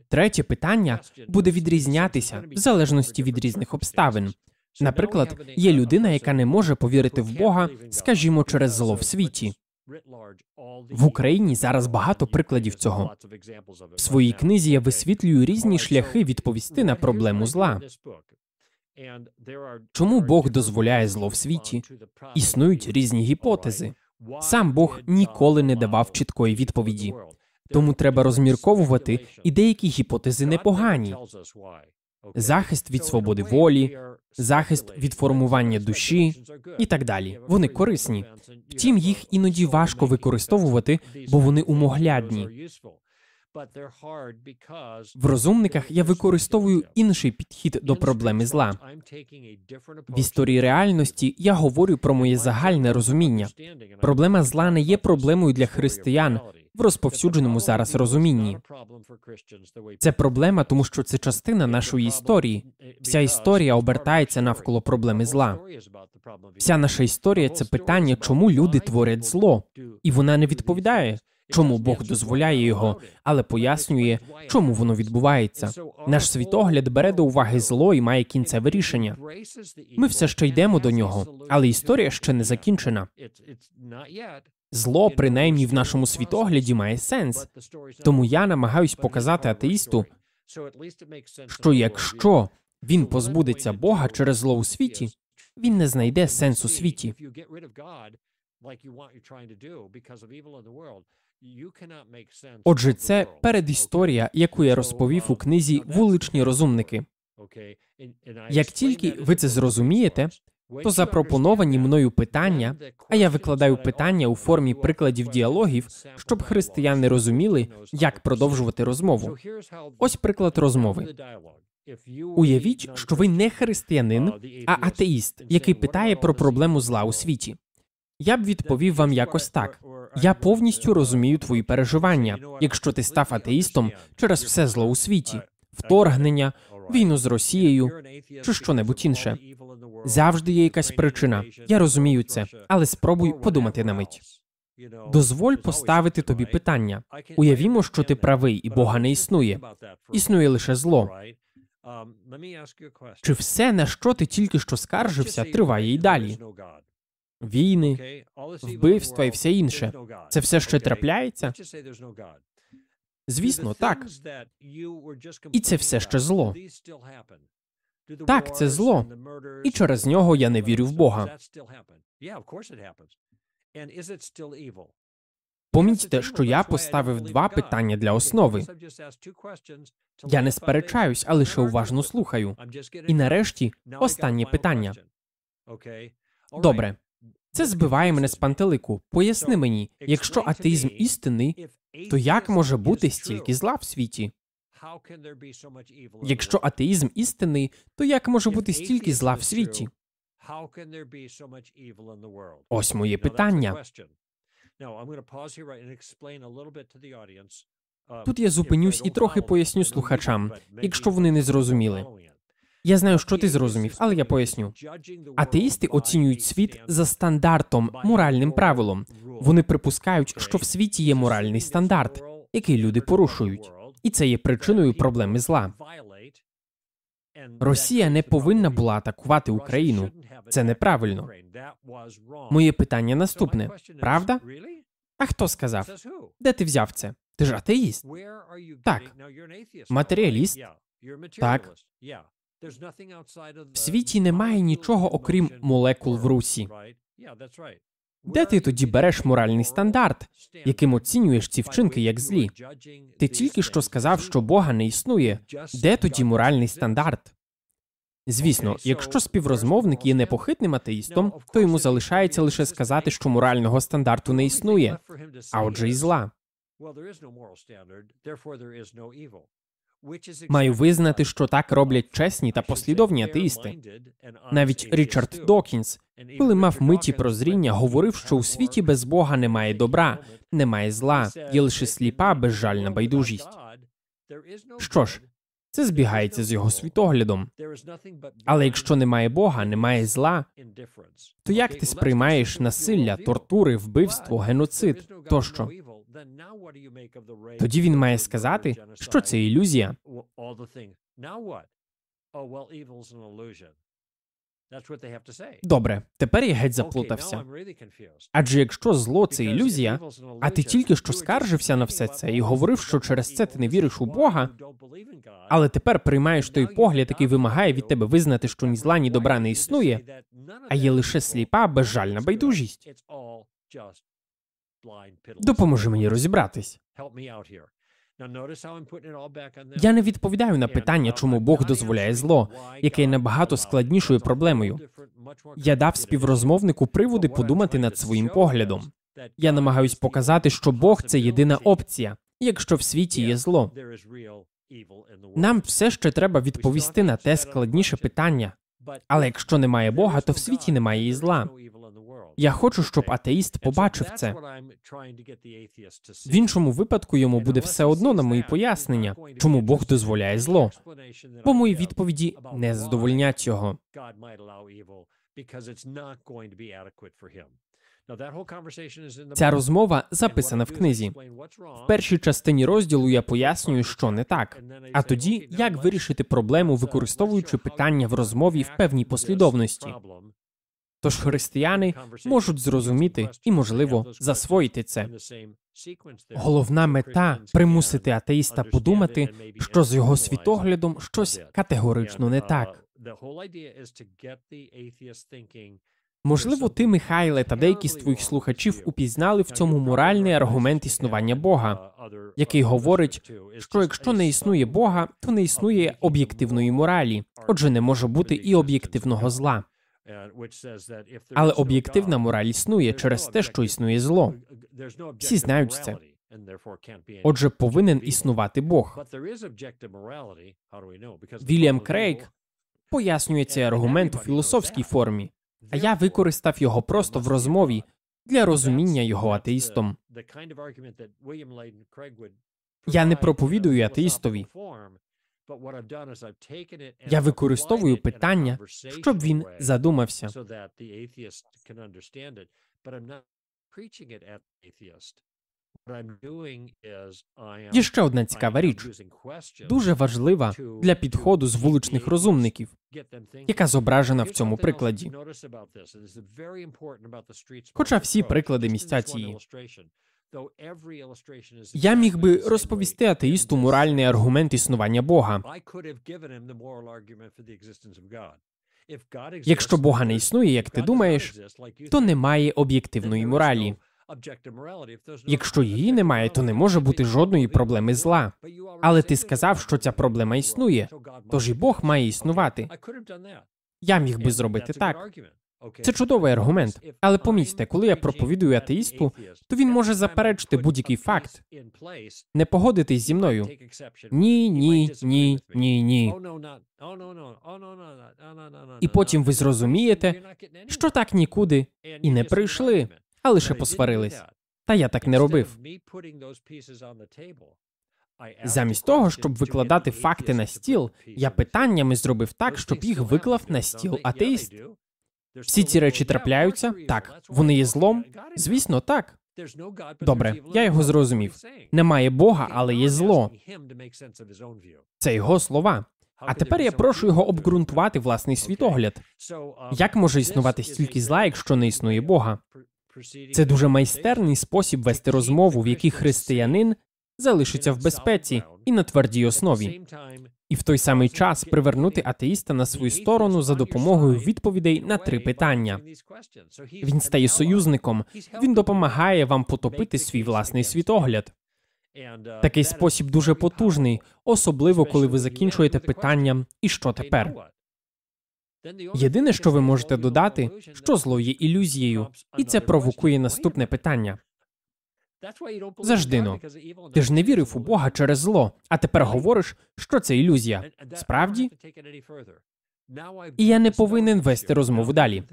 [SPEAKER 1] Третє питання буде відрізнятися в залежності від різних обставин. Наприклад, є людина, яка не може повірити в Бога, скажімо, через зло в світі. В Україні зараз багато прикладів цього. В своїй книзі я висвітлюю різні шляхи відповісти на проблему зла. Чому Бог дозволяє зло в світі? Існують різні гіпотези. Сам Бог ніколи не давав чіткої відповіді. Тому треба розмірковувати, і деякі гіпотези непогані. Захист від свободи волі, захист від формування душі і так далі. Вони корисні. Втім, їх іноді важко використовувати, бо вони умоглядні. В розумниках я використовую інший підхід до проблеми зла. В історії реальності я говорю про моє загальне розуміння. Проблема зла не є проблемою для християн в розповсюдженому зараз розумінні. Це проблема, тому що це частина нашої історії. Вся історія обертається навколо проблеми зла. Вся наша історія це питання, чому люди творять зло, і вона не відповідає чому Бог дозволяє його, але пояснює, чому воно відбувається. Наш світогляд бере до уваги зло і має кінцеве рішення. Ми все ще йдемо до нього, але історія ще не закінчена. Зло, принаймні в нашому світогляді, має сенс. Тому я намагаюсь показати атеїсту, що якщо він позбудеться Бога через зло у світі, він не знайде сенс у світі. Отже, це передісторія, яку я розповів у книзі Вуличні розумники. Як тільки ви це зрозумієте, то запропоновані мною питання, а я викладаю питання у формі прикладів діалогів, щоб християни розуміли, як продовжувати розмову. Ось приклад розмови. Уявіть, що ви не християнин, а атеїст, який питає про проблему зла у світі. Я б відповів вам якось так: я повністю розумію твої переживання, якщо ти став атеїстом через все зло у світі, вторгнення, війну з Росією чи що-небудь інше. Завжди є якась причина. Я розумію це, але спробуй подумати на мить. Дозволь поставити тобі питання. Уявімо, що ти правий, і Бога не існує. Існує лише зло. Чи все, на що ти тільки що скаржився, триває і далі? Війни, вбивства і все інше. Це все ще трапляється? Звісно, так. І це все ще зло. Так, це зло. І через нього я не вірю в Бога. Помітьте, що я поставив два питання для основи. Я не сперечаюсь, а лише уважно слухаю. І нарешті останнє питання. Добре. Це збиває мене з пантелику. Поясни мені, якщо атеїзм істинний, то як може бути стільки зла в світі? Якщо атеїзм істинний, то як може бути стільки зла в світі? Ось моє питання. Тут я зупинюсь і трохи поясню слухачам, якщо вони не зрозуміли. Я знаю, що ти зрозумів, але я поясню. Атеїсти оцінюють світ за стандартом, моральним правилом. Вони припускають, що в світі є моральний стандарт, який люди порушують, і це є причиною проблеми зла. Росія не повинна була атакувати Україну. Це неправильно. Моє питання наступне: правда? А хто сказав? Де ти взяв це? Ти ж атеїст? Так. Матеріаліст? Так. В світі немає нічого, окрім молекул в русі. Де ти тоді береш моральний стандарт, яким оцінюєш ці вчинки як злі? Ти тільки що сказав, що Бога не існує. Де тоді моральний стандарт? Звісно, якщо співрозмовник є непохитним атеїстом, то йому залишається лише сказати, що морального стандарту не існує, а отже, і зла. Маю визнати, що так роблять чесні та послідовні атеїсти. Навіть Річард Докінс, коли мав миті прозріння, говорив, що у світі без Бога немає добра, немає зла, є лише сліпа, безжальна байдужість. Що ж, це збігається з його світоглядом. Але якщо немає Бога, немає зла, то як ти сприймаєш насилля, тортури, вбивство, геноцид тощо? Тоді він має сказати, що це ілюзія. Добре, тепер я геть заплутався. Адже якщо зло це ілюзія, а ти тільки що скаржився на все це і говорив, що через це ти не віриш у Бога, але тепер приймаєш той погляд, який вимагає від тебе визнати, що ні зла, ні добра не існує, а є лише сліпа, безжальна байдужість. Допоможи мені розібратись. Я не відповідаю на питання, чому Бог дозволяє зло, яке є набагато складнішою проблемою. Я дав співрозмовнику приводи подумати над своїм поглядом. Я намагаюсь показати, що Бог це єдина опція, якщо в світі є зло. Нам все ще треба відповісти на те складніше питання. Але якщо немає Бога, то в світі немає і зла. Я хочу, щоб атеїст побачив це. В іншому випадку йому буде все одно на мої пояснення, чому Бог дозволяє зло. Бо мої відповіді не задовольнять його. Ця розмова записана в книзі. В першій частині розділу я пояснюю, що не так. А тоді як вирішити проблему, використовуючи питання в розмові в певній послідовності. Тож християни можуть зрозуміти і, можливо, засвоїти це. Головна мета примусити атеїста подумати, що з його світоглядом щось категорично не так. Можливо, ти, Михайле, та деякі з твоїх слухачів упізнали в цьому моральний аргумент існування Бога, який говорить, що якщо не існує Бога, то не існує об'єктивної моралі, отже, не може бути і об'єктивного зла. Але об'єктивна мораль існує через те, що існує зло. Всі знають це. Отже, повинен існувати Бог. Вільям Крейг пояснює цей аргумент у філософській формі, а я використав його просто в розмові для розуміння його атеїстом. Я не проповідую атеїстові. Я використовую питання, щоб він задумався. Є ще одна цікава річ, дуже важлива для підходу з вуличних розумників, яка зображена в цьому прикладі. Хоча всі приклади містять її. Я міг би розповісти атеїсту моральний аргумент існування Бога. Якщо Бога не існує, як ти думаєш, то немає об'єктивної моралі. Якщо її немає, то не може бути жодної проблеми зла. Але ти сказав, що ця проблема існує, тож і Бог має існувати. Я міг би зробити так. Це чудовий аргумент. Але помітьте, коли я проповідую атеїсту, то він може заперечити будь-який факт, не погодитись зі мною. Ні, ні, ні, ні, ні. І потім ви зрозумієте, що так нікуди і не прийшли, а лише посварились. Та я так не робив. Замість того, щоб викладати факти на стіл, я питаннями зробив так, щоб їх виклав на стіл атеїст. Всі ці речі трапляються? Так. Вони є злом? Звісно, так. Добре, я його зрозумів. Немає Бога, але є зло. Це його слова. А тепер я прошу його обґрунтувати власний світогляд. Як може існувати стільки зла, якщо не існує Бога? Це дуже майстерний спосіб вести розмову, в якій християнин залишиться в безпеці і на твердій основі і в той самий час привернути атеїста на свою сторону за допомогою відповідей на три питання. Він стає союзником, він допомагає вам потопити свій власний світогляд. Такий спосіб дуже потужний, особливо коли ви закінчуєте питанням і що тепер. Єдине, що ви можете додати, що зло є ілюзією, і це провокує наступне питання. Заждино. Ти ж не вірив у Бога через зло, а тепер говориш, що це ілюзія. Справді? І я не повинен вести розмову далі.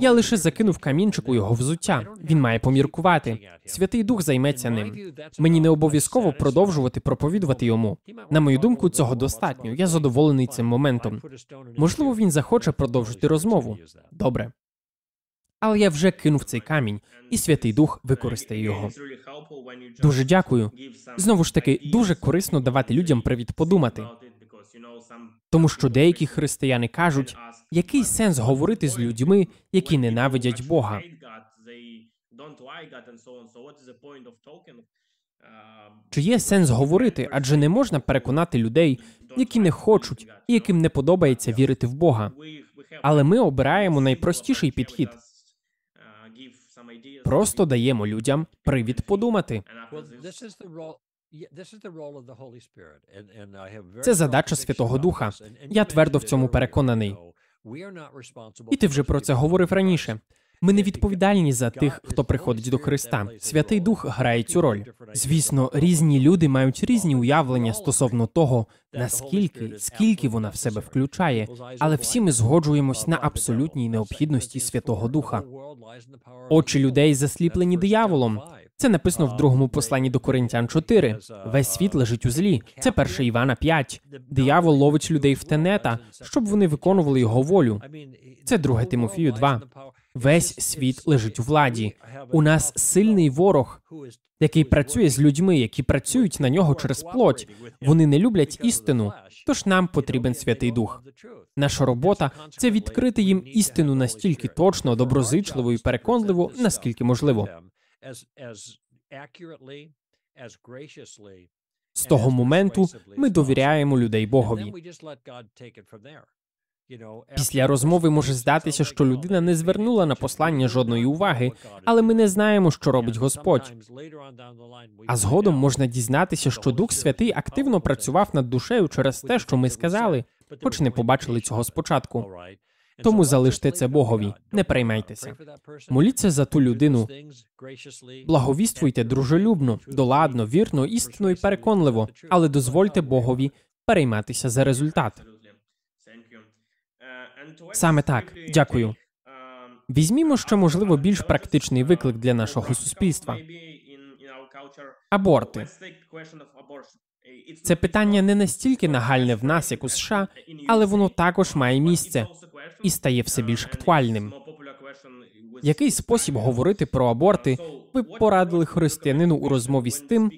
[SPEAKER 1] Я лише закинув камінчик у його взуття. Він має поміркувати. Святий Дух займеться ним. Мені не обов'язково продовжувати проповідувати йому. На мою думку, цього достатньо. Я задоволений цим моментом. Можливо, він захоче продовжити розмову. Добре. Але я вже кинув цей камінь, і Святий Дух використає його. Дуже дякую. Знову ж таки, дуже корисно давати людям привід подумати. Тому що деякі християни кажуть, який сенс говорити з людьми, які ненавидять Бога. Чи є сенс говорити, адже не можна переконати людей, які не хочуть і яким не подобається вірити в Бога. Але ми обираємо найпростіший підхід. Просто даємо людям привід подумати.
[SPEAKER 2] Це задача Святого Духа. Я твердо в цьому переконаний.
[SPEAKER 1] І ти вже про це говорив раніше. Ми не відповідальні за тих, хто приходить до Христа. Святий Дух грає цю роль. Звісно, різні люди мають різні уявлення стосовно того, наскільки скільки вона в себе включає, але всі ми згоджуємось на абсолютній необхідності Святого Духа. Очі людей засліплені дияволом. Це написано в другому посланні до Коринтян 4. Весь світ лежить у злі. Це 1 Івана 5. Диявол ловить людей в тенета, щоб вони виконували його волю. Це 2 Тимофію 2. Весь світ лежить у владі. У нас сильний ворог, який працює з людьми, які працюють на нього через плоть. Вони не люблять істину, тож нам потрібен Святий Дух. Наша робота це відкрити їм істину настільки точно, доброзичливо і переконливо, наскільки можливо. З того моменту ми довіряємо людей Богові. Після розмови може здатися, що людина не звернула на послання жодної уваги, але ми не знаємо, що робить Господь. А згодом можна дізнатися, що Дух Святий активно працював над душею через те, що ми сказали, хоч не побачили цього спочатку. Тому залиште це Богові, не переймайтеся. Моліться за ту людину. Благовіствуйте дружелюбно, доладно, вірно, істинно і переконливо, але дозвольте Богові перейматися за результат. Саме так, дякую. Візьмімо ще, можливо, більш практичний виклик для нашого суспільства. Аборти. Це питання не настільки нагальне в нас, як у США, але воно також має місце і стає все більш актуальним. Який спосіб говорити про аборти ви б порадили християнину у розмові з тим,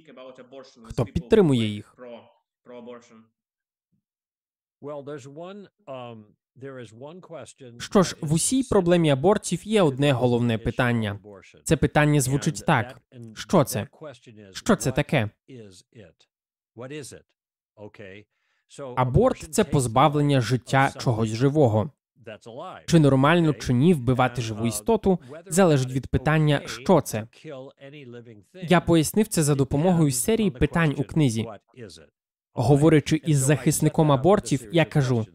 [SPEAKER 1] хто підтримує їх? Що ж, в усій проблемі абортів є одне головне питання. Це питання звучить так: що це? Що це таке? Аборт це позбавлення життя чогось живого. Чи нормально чи ні вбивати живу істоту залежить від питання, що це. Я пояснив це за допомогою серії питань у книзі. Говорячи із захисником абортів, я кажу: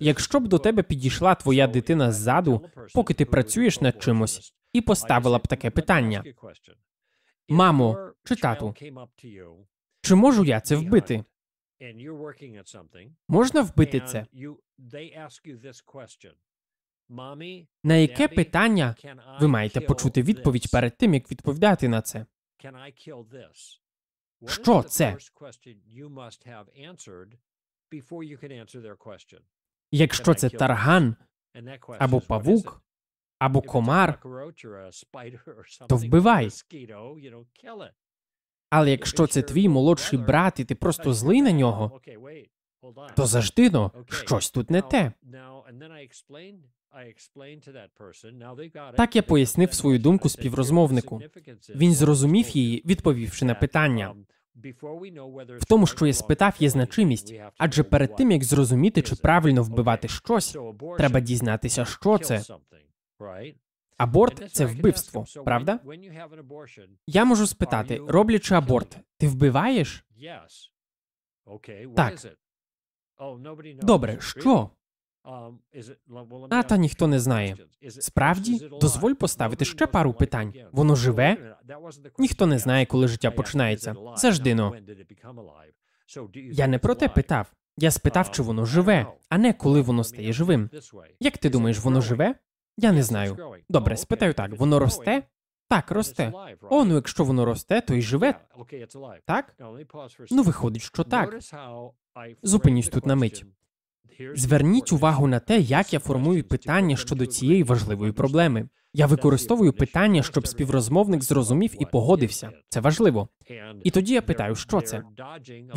[SPEAKER 1] якщо б до тебе підійшла твоя дитина ззаду, поки ти працюєш над чимось, і поставила б таке питання: Мамо, чи тату, чи можу я це вбити? Можна вбити це? На яке питання ви маєте почути відповідь перед тим, як відповідати на це? Що це? Якщо це тарган або павук, або комар, то вбивай. Але якщо це твій молодший брат, і ти просто злий на нього, то завжди но щось тут не те. Так я пояснив свою думку співрозмовнику. Він зрозумів її, відповівши на питання. В тому, що я спитав, є значимість, адже перед тим як зрозуміти, чи правильно вбивати щось, треба дізнатися, що це. Аборт це вбивство, правда? Я можу спитати, роблячи аборт, ти вбиваєш? Так. Добре, що? А та ніхто не знає. Справді, дозволь поставити ще пару питань. Воно живе? Ніхто не знає, коли життя починається. Це ж дино. Я не про те питав. Я спитав, чи воно живе, а не коли воно стає живим. Як ти думаєш, воно живе? Я не знаю. Добре, спитаю так: воно росте? Так, росте. О, ну якщо воно росте, то й живе. Так? Ну, виходить, що так. Зупинюсь тут на мить. Зверніть увагу на те, як я формую питання щодо цієї важливої проблеми. Я використовую питання, щоб співрозмовник зрозумів і погодився. Це важливо. І тоді я питаю, що це.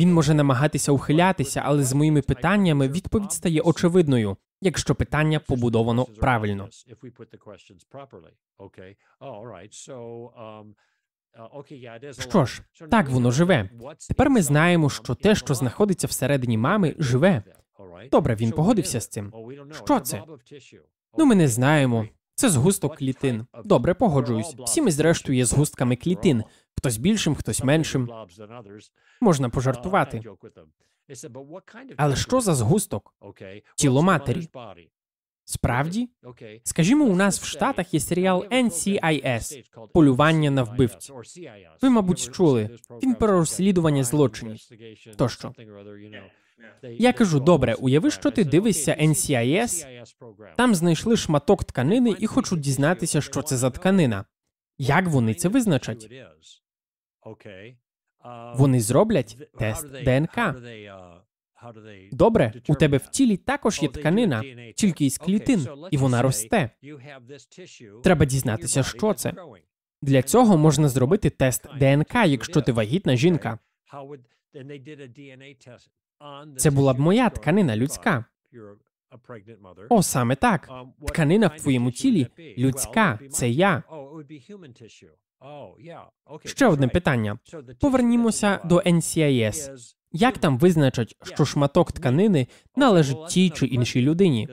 [SPEAKER 1] Він може намагатися ухилятися, але з моїми питаннями відповідь стає очевидною, якщо питання побудовано правильно. Що ж, так воно живе. Тепер ми знаємо, що те, що знаходиться всередині мами, живе. Добре, він погодився з цим. Що це? Ну, ми не знаємо. Це згусток клітин. Добре, погоджуюсь. Всі ми, зрештою, є згустками клітин. Хтось більшим, хтось меншим. Можна пожартувати. Але що за згусток? Тіло матері. Справді? Скажімо, у нас в Штатах є серіал NCIS полювання на вбивць. Ви, мабуть, чули. Він про розслідування злочинів. Тощо. Я кажу, добре, уяви, що ти дивишся NCIS, там знайшли шматок тканини і хочуть дізнатися, що це за тканина. Як вони це визначать? Вони зроблять тест ДНК. Добре, у тебе в тілі також є тканина, тільки із клітин, і вона росте. Треба дізнатися, що це. Для цього можна зробити тест ДНК, якщо ти вагітна жінка. Це була б моя тканина людська. О, саме так. Тканина в твоєму тілі людська. Це я. Ще одне питання. Повернімося до NCIS. Як там визначать, що шматок тканини належить тій чи іншій людині?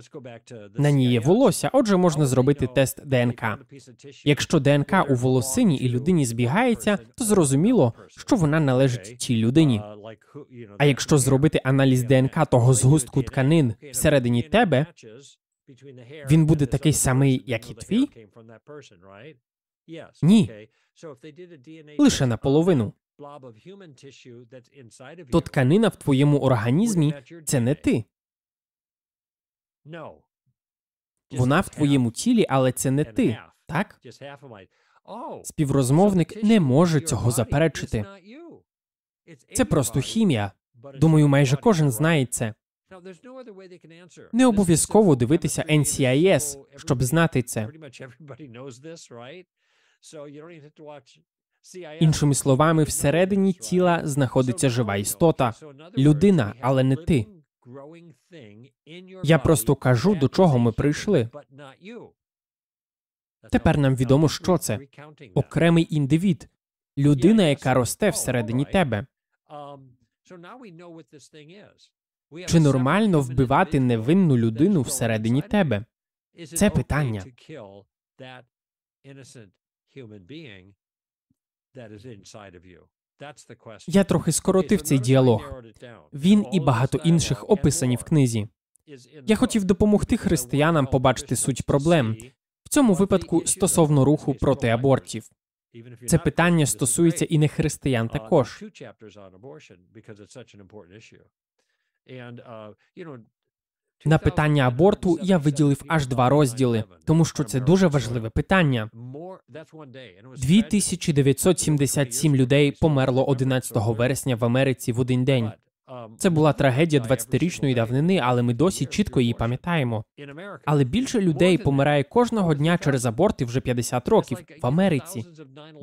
[SPEAKER 1] На ній є волосся, отже, можна зробити тест ДНК. Якщо ДНК у волосині і людині збігається, то зрозуміло, що вона належить тій людині. А якщо зробити аналіз ДНК того згустку тканин всередині тебе, він буде такий самий, як і твій? Ні. Лише наполовину. То тканина в твоєму організмі це не ти. Вона в твоєму тілі, але це не ти. Так? Співрозмовник не може цього заперечити. Це просто хімія. Думаю, майже кожен знає це. Не обов'язково дивитися NCIS, щоб знати це. Іншими словами, всередині тіла знаходиться жива істота, людина, але не ти. Я просто кажу, до чого ми прийшли. Тепер нам відомо, що це окремий індивід, людина, яка росте всередині тебе. Чи нормально вбивати невинну людину всередині тебе? Це питання. Я трохи скоротив цей діалог. Він і багато інших описані в книзі. Я хотів допомогти християнам побачити суть проблем в цьому випадку стосовно руху проти абортів. Це питання стосується і не християн також. На питання аборту я виділив аж два розділи, тому що це дуже важливе питання. 2977 людей померло 11 вересня в Америці в один день. Це була трагедія 20-річної давнини, але ми досі чітко її пам'ятаємо. Але більше людей помирає кожного дня через аборти вже 50 років в Америці.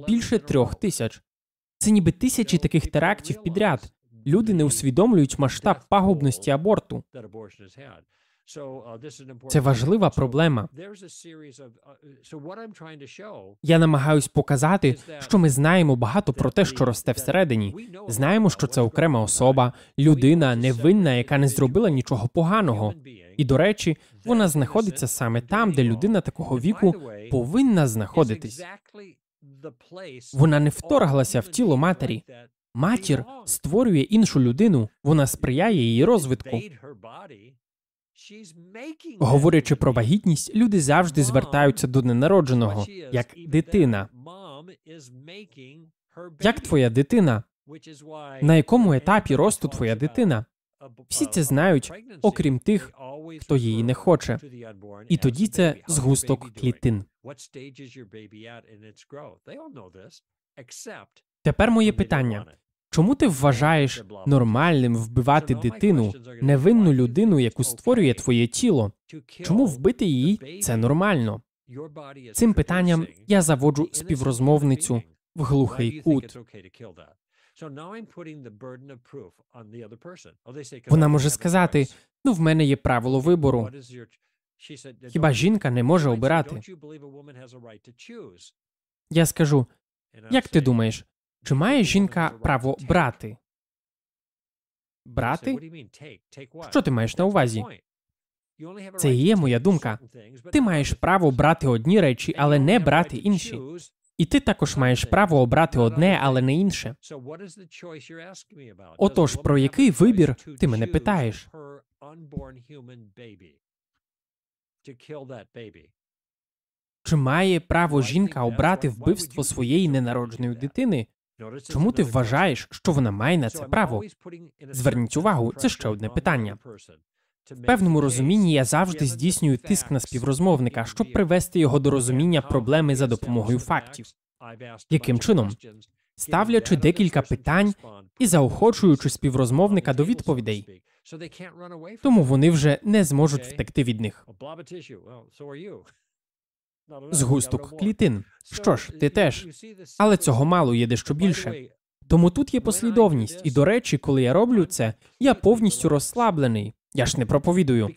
[SPEAKER 1] Більше трьох тисяч. Це ніби тисячі таких терактів підряд. Люди не усвідомлюють масштаб пагубності аборту. Це важлива проблема. Я намагаюсь показати, що ми знаємо багато про те, що росте всередині. Знаємо, що це окрема особа, людина невинна, яка не зробила нічого поганого. І до речі, вона знаходиться саме там, де людина такого віку повинна знаходитись. Вона не вторглася в тіло матері. Матір створює іншу людину, вона сприяє її розвитку. Говорячи про вагітність, люди завжди звертаються до ненародженого як дитина. Як твоя дитина? На якому етапі росту твоя дитина? Всі це знають, окрім тих, хто її не хоче. І тоді це згусток клітин. Тепер моє питання: Чому ти вважаєш нормальним вбивати дитину, невинну людину, яку створює твоє тіло? Чому вбити її це нормально? Цим питанням я заводжу співрозмовницю в глухий кут. Вона може сказати: ну, в мене є правило вибору. Хіба жінка не може обирати? Я скажу: як ти думаєш? Чи має жінка право брати? Брати? Що ти маєш на увазі? Це є моя думка. Ти маєш право брати одні речі, але не брати інші. І ти також маєш право обрати одне, але не інше.
[SPEAKER 2] Отож, про який вибір ти мене питаєш?
[SPEAKER 1] Чи має право жінка обрати вбивство своєї ненародженої дитини? Чому ти вважаєш, що вона має на це право? Зверніть увагу, це ще одне питання. В певному розумінні я завжди здійснюю тиск на співрозмовника, щоб привести його до розуміння проблеми за допомогою фактів. Яким чином? Ставлячи декілька питань і заохочуючи співрозмовника до відповідей. Тому вони вже не зможуть втекти від них. Згусток клітин. Що ж, ти теж. Але цього мало є дещо більше. Тому тут є послідовність, і до речі, коли я роблю це, я повністю розслаблений. Я ж не проповідую.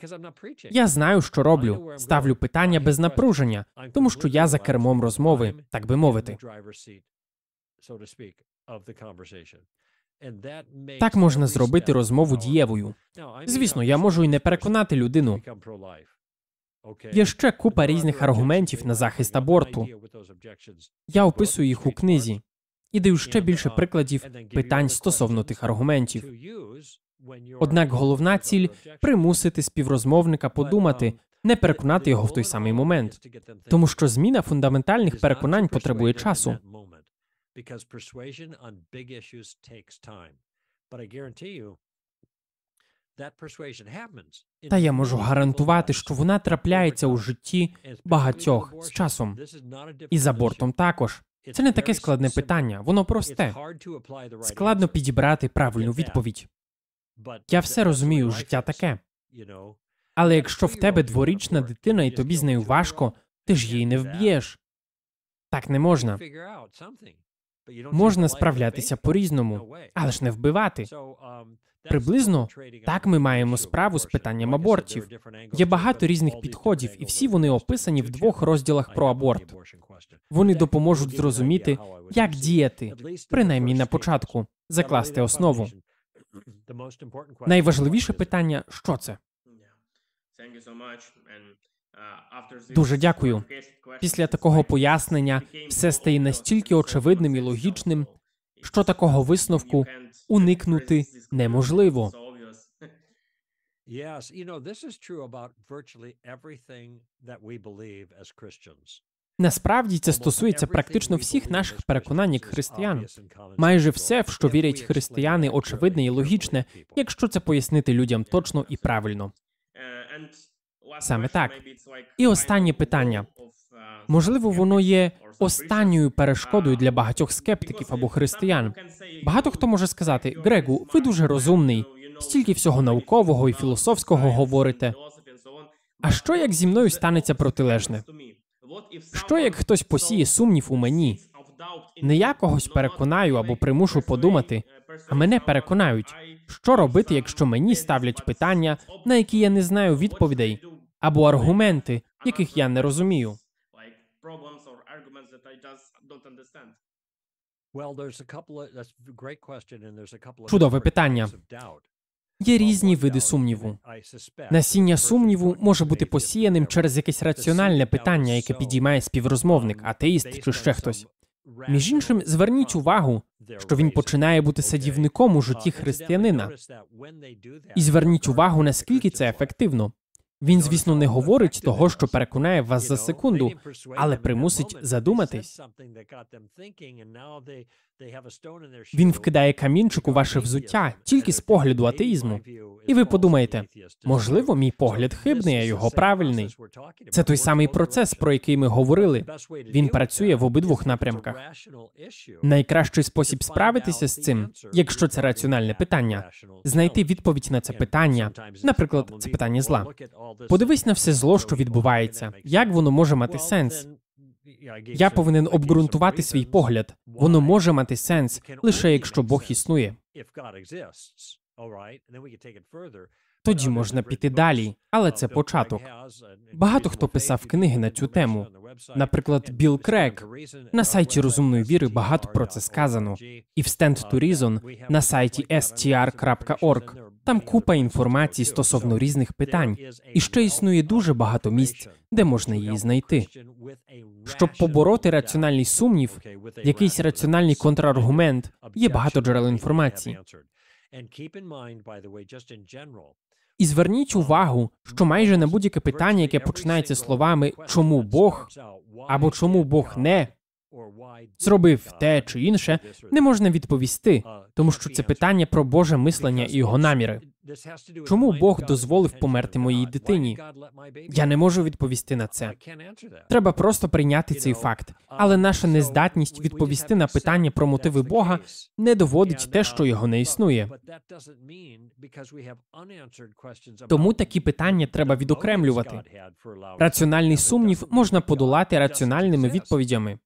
[SPEAKER 1] Я знаю, що роблю. Ставлю питання без напруження, тому що я за кермом розмови, так би мовити. Так можна зробити розмову дієвою. Звісно, я можу і не переконати людину. Є ще купа різних аргументів на захист аборту. Я описую їх у книзі і даю ще більше прикладів питань стосовно тих аргументів. Однак головна ціль примусити співрозмовника подумати, не переконати його в той самий момент, тому що зміна фундаментальних переконань потребує часу. Та я можу гарантувати, що вона трапляється у житті багатьох з часом. І за бортом також. Це не таке складне питання, воно просте. Складно підібрати правильну відповідь. Я все розумію, життя таке. Але якщо в тебе дворічна дитина і тобі з нею важко, ти ж її не вб'єш. Так не можна. Можна справлятися по-різному, але ж не вбивати. Приблизно так ми маємо справу з питанням абортів. Є багато різних підходів, і всі вони описані в двох розділах про аборт. Вони допоможуть зрозуміти, як діяти, принаймні на початку, закласти основу. Найважливіше питання що це? Дуже дякую. Після такого пояснення все стає настільки очевидним і логічним, що такого висновку уникнути неможливо. Насправді це стосується практично всіх наших переконань як християн. Майже все, в що вірять християни, очевидне і логічне, якщо це пояснити людям точно і правильно. Саме так. І останнє питання. Можливо, воно є останньою перешкодою для багатьох скептиків або християн. Багато хто може сказати: Грегу, ви дуже розумний, стільки всього наукового і філософського говорите. А що як зі мною станеться протилежне? Що як хтось посіє сумнів у мені? Не я когось переконаю або примушу подумати, а мене переконають, що робити, якщо мені ставлять питання, на які я не знаю відповідей, або аргументи, яких я не розумію. Чудове питання. Є різні види сумніву. Насіння сумніву може бути посіяним через якесь раціональне питання, яке підіймає співрозмовник, атеїст чи ще хтось. Між іншим, зверніть увагу, що він починає бути садівником у житті християнина. І зверніть увагу, наскільки це ефективно. Він, звісно, не говорить того, що переконає вас за секунду, але примусить задуматись. Він вкидає камінчик у ваше взуття тільки з погляду атеїзму. І ви подумаєте, можливо, мій погляд хибний, а його правильний. Це той самий процес, про який ми говорили. Він працює в обидвох напрямках. Найкращий спосіб справитися з цим, якщо це раціональне питання, знайти відповідь на це питання, наприклад, це питання зла. Подивись на все зло, що відбувається, як воно може мати сенс. Я повинен обґрунтувати свій погляд. Воно може мати сенс лише якщо Бог існує. Тоді можна піти далі, але це початок. Багато хто писав книги на цю тему. Наприклад, Білл Крек. На сайті розумної віри багато про це сказано. І в Stand to Reason на сайті str.org Там купа інформації стосовно різних питань, і ще існує дуже багато місць, де можна її знайти. Щоб побороти раціональний сумнів, якийсь раціональний контраргумент, є багато джерел інформації. І зверніть увагу, що майже на будь-яке питання, яке починається словами чому Бог або чому Бог не зробив те чи інше, не можна відповісти, тому що це питання про Боже мислення і його наміри. Чому Бог дозволив померти моїй дитині? Я не можу відповісти на це. Треба просто прийняти цей факт. Але наша нездатність відповісти на питання про мотиви Бога не доводить те, що його не існує. Тому такі питання треба відокремлювати. Раціональний сумнів можна подолати раціональними відповідями.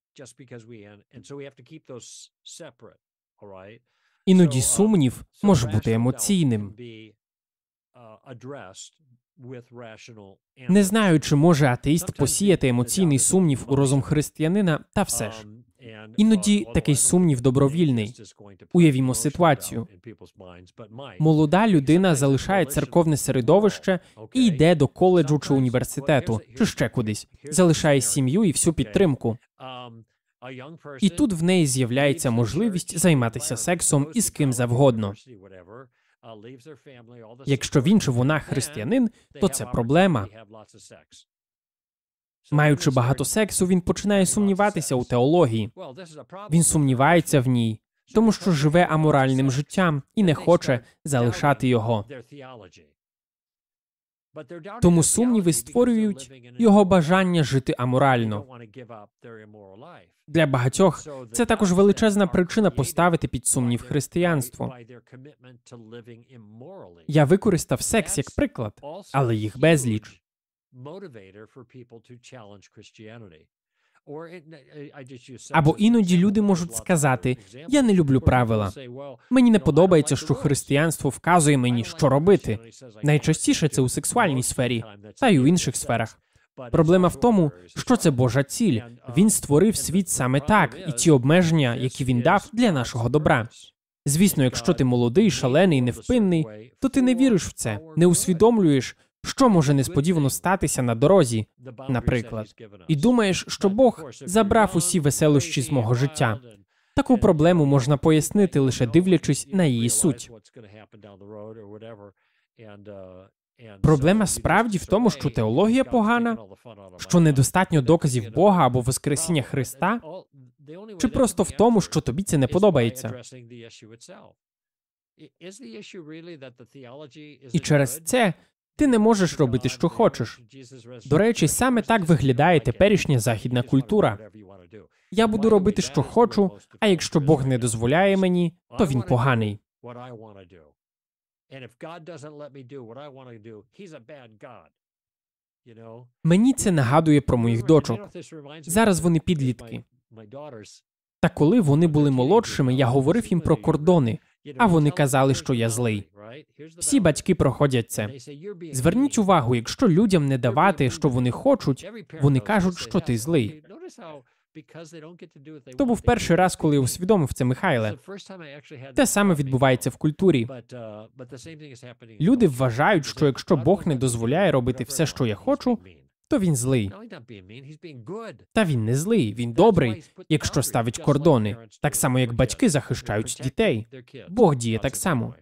[SPEAKER 1] Іноді сумнів може бути емоційним. Не знаю, чи може атеїст посіяти емоційний сумнів у розум християнина, та все ж. Іноді такий сумнів добровільний. Уявімо ситуацію. Молода людина залишає церковне середовище і йде до коледжу чи університету, чи ще кудись, залишає сім'ю і всю підтримку. І тут в неї з'являється можливість займатися сексом із ким завгодно. Якщо він чи вона християнин, то це проблема. Маючи багато сексу, він починає сумніватися у теології. Він сумнівається в ній, тому що живе аморальним життям і не хоче залишати його. Тому сумніви створюють його бажання жити аморально. Для багатьох це також величезна причина поставити під сумнів християнство. Я використав секс як приклад, але їх безліч. Або іноді люди можуть сказати: я не люблю правила. Мені не подобається, що християнство вказує мені, що робити. Найчастіше це у сексуальній сфері, та й у інших сферах. Проблема в тому, що це Божа ціль. Він створив світ саме так, і ті обмеження, які він дав для нашого добра. Звісно, якщо ти молодий, шалений, невпинний, то ти не віриш в це, не усвідомлюєш, що може несподівано статися на дорозі, наприклад, і думаєш, що Бог забрав усі веселощі з мого життя. Таку проблему можна пояснити лише дивлячись на її суть. Проблема справді в тому, що теологія погана, що недостатньо доказів Бога або Воскресіння Христа, чи просто в тому, що тобі це не подобається. І через це ти не можеш робити, що хочеш. До речі, саме так виглядає теперішня західна культура. Я буду робити, що хочу, а якщо Бог не дозволяє мені, то він поганий. Мені це нагадує про моїх дочок. Зараз вони підлітки. Та коли вони були молодшими, я говорив їм про кордони, а вони казали, що я злий. Всі батьки проходять це. Зверніть увагу, якщо людям не давати, що вони хочуть, вони кажуть, що ти злий. То був перший раз, коли я усвідомив це, Михайле. Те саме відбувається в культурі. Люди вважають, що якщо Бог не дозволяє робити все, що я хочу, то він злий. Та він не злий, він добрий, якщо ставить кордони, так само як батьки захищають дітей. Бог діє так само.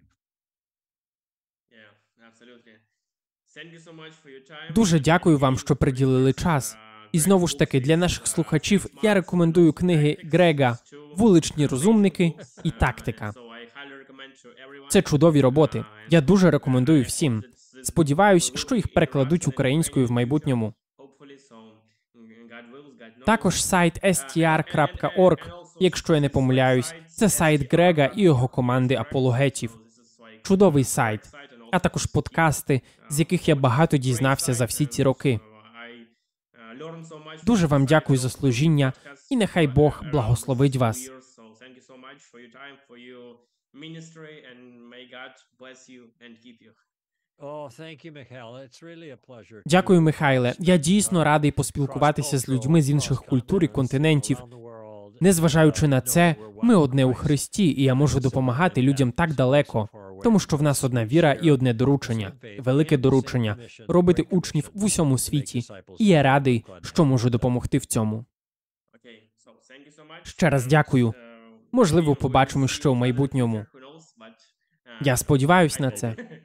[SPEAKER 1] Дуже дякую вам, що приділили час. І знову ж таки, для наших слухачів я рекомендую книги Грега Вуличні розумники і тактика. Це чудові роботи. Я дуже рекомендую всім. Сподіваюсь, що їх перекладуть українською в майбутньому. Також сайт str.org, якщо я не помиляюсь, це сайт Грега і його команди апологетів. Чудовий сайт, а також подкасти, з яких я багато дізнався за всі ці роки. Дуже вам дякую за служіння, і нехай Бог благословить вас. Дякую, Михайле. Я дійсно радий поспілкуватися з людьми з інших культур і континентів. Незважаючи на це, ми одне у Христі, і я можу допомагати людям так далеко. Тому що в нас одна віра і одне доручення, велике доручення робити учнів в усьому світі. І я радий, що можу допомогти в цьому. Ще раз дякую. Можливо, побачимо, що в майбутньому. Я сподіваюся на це.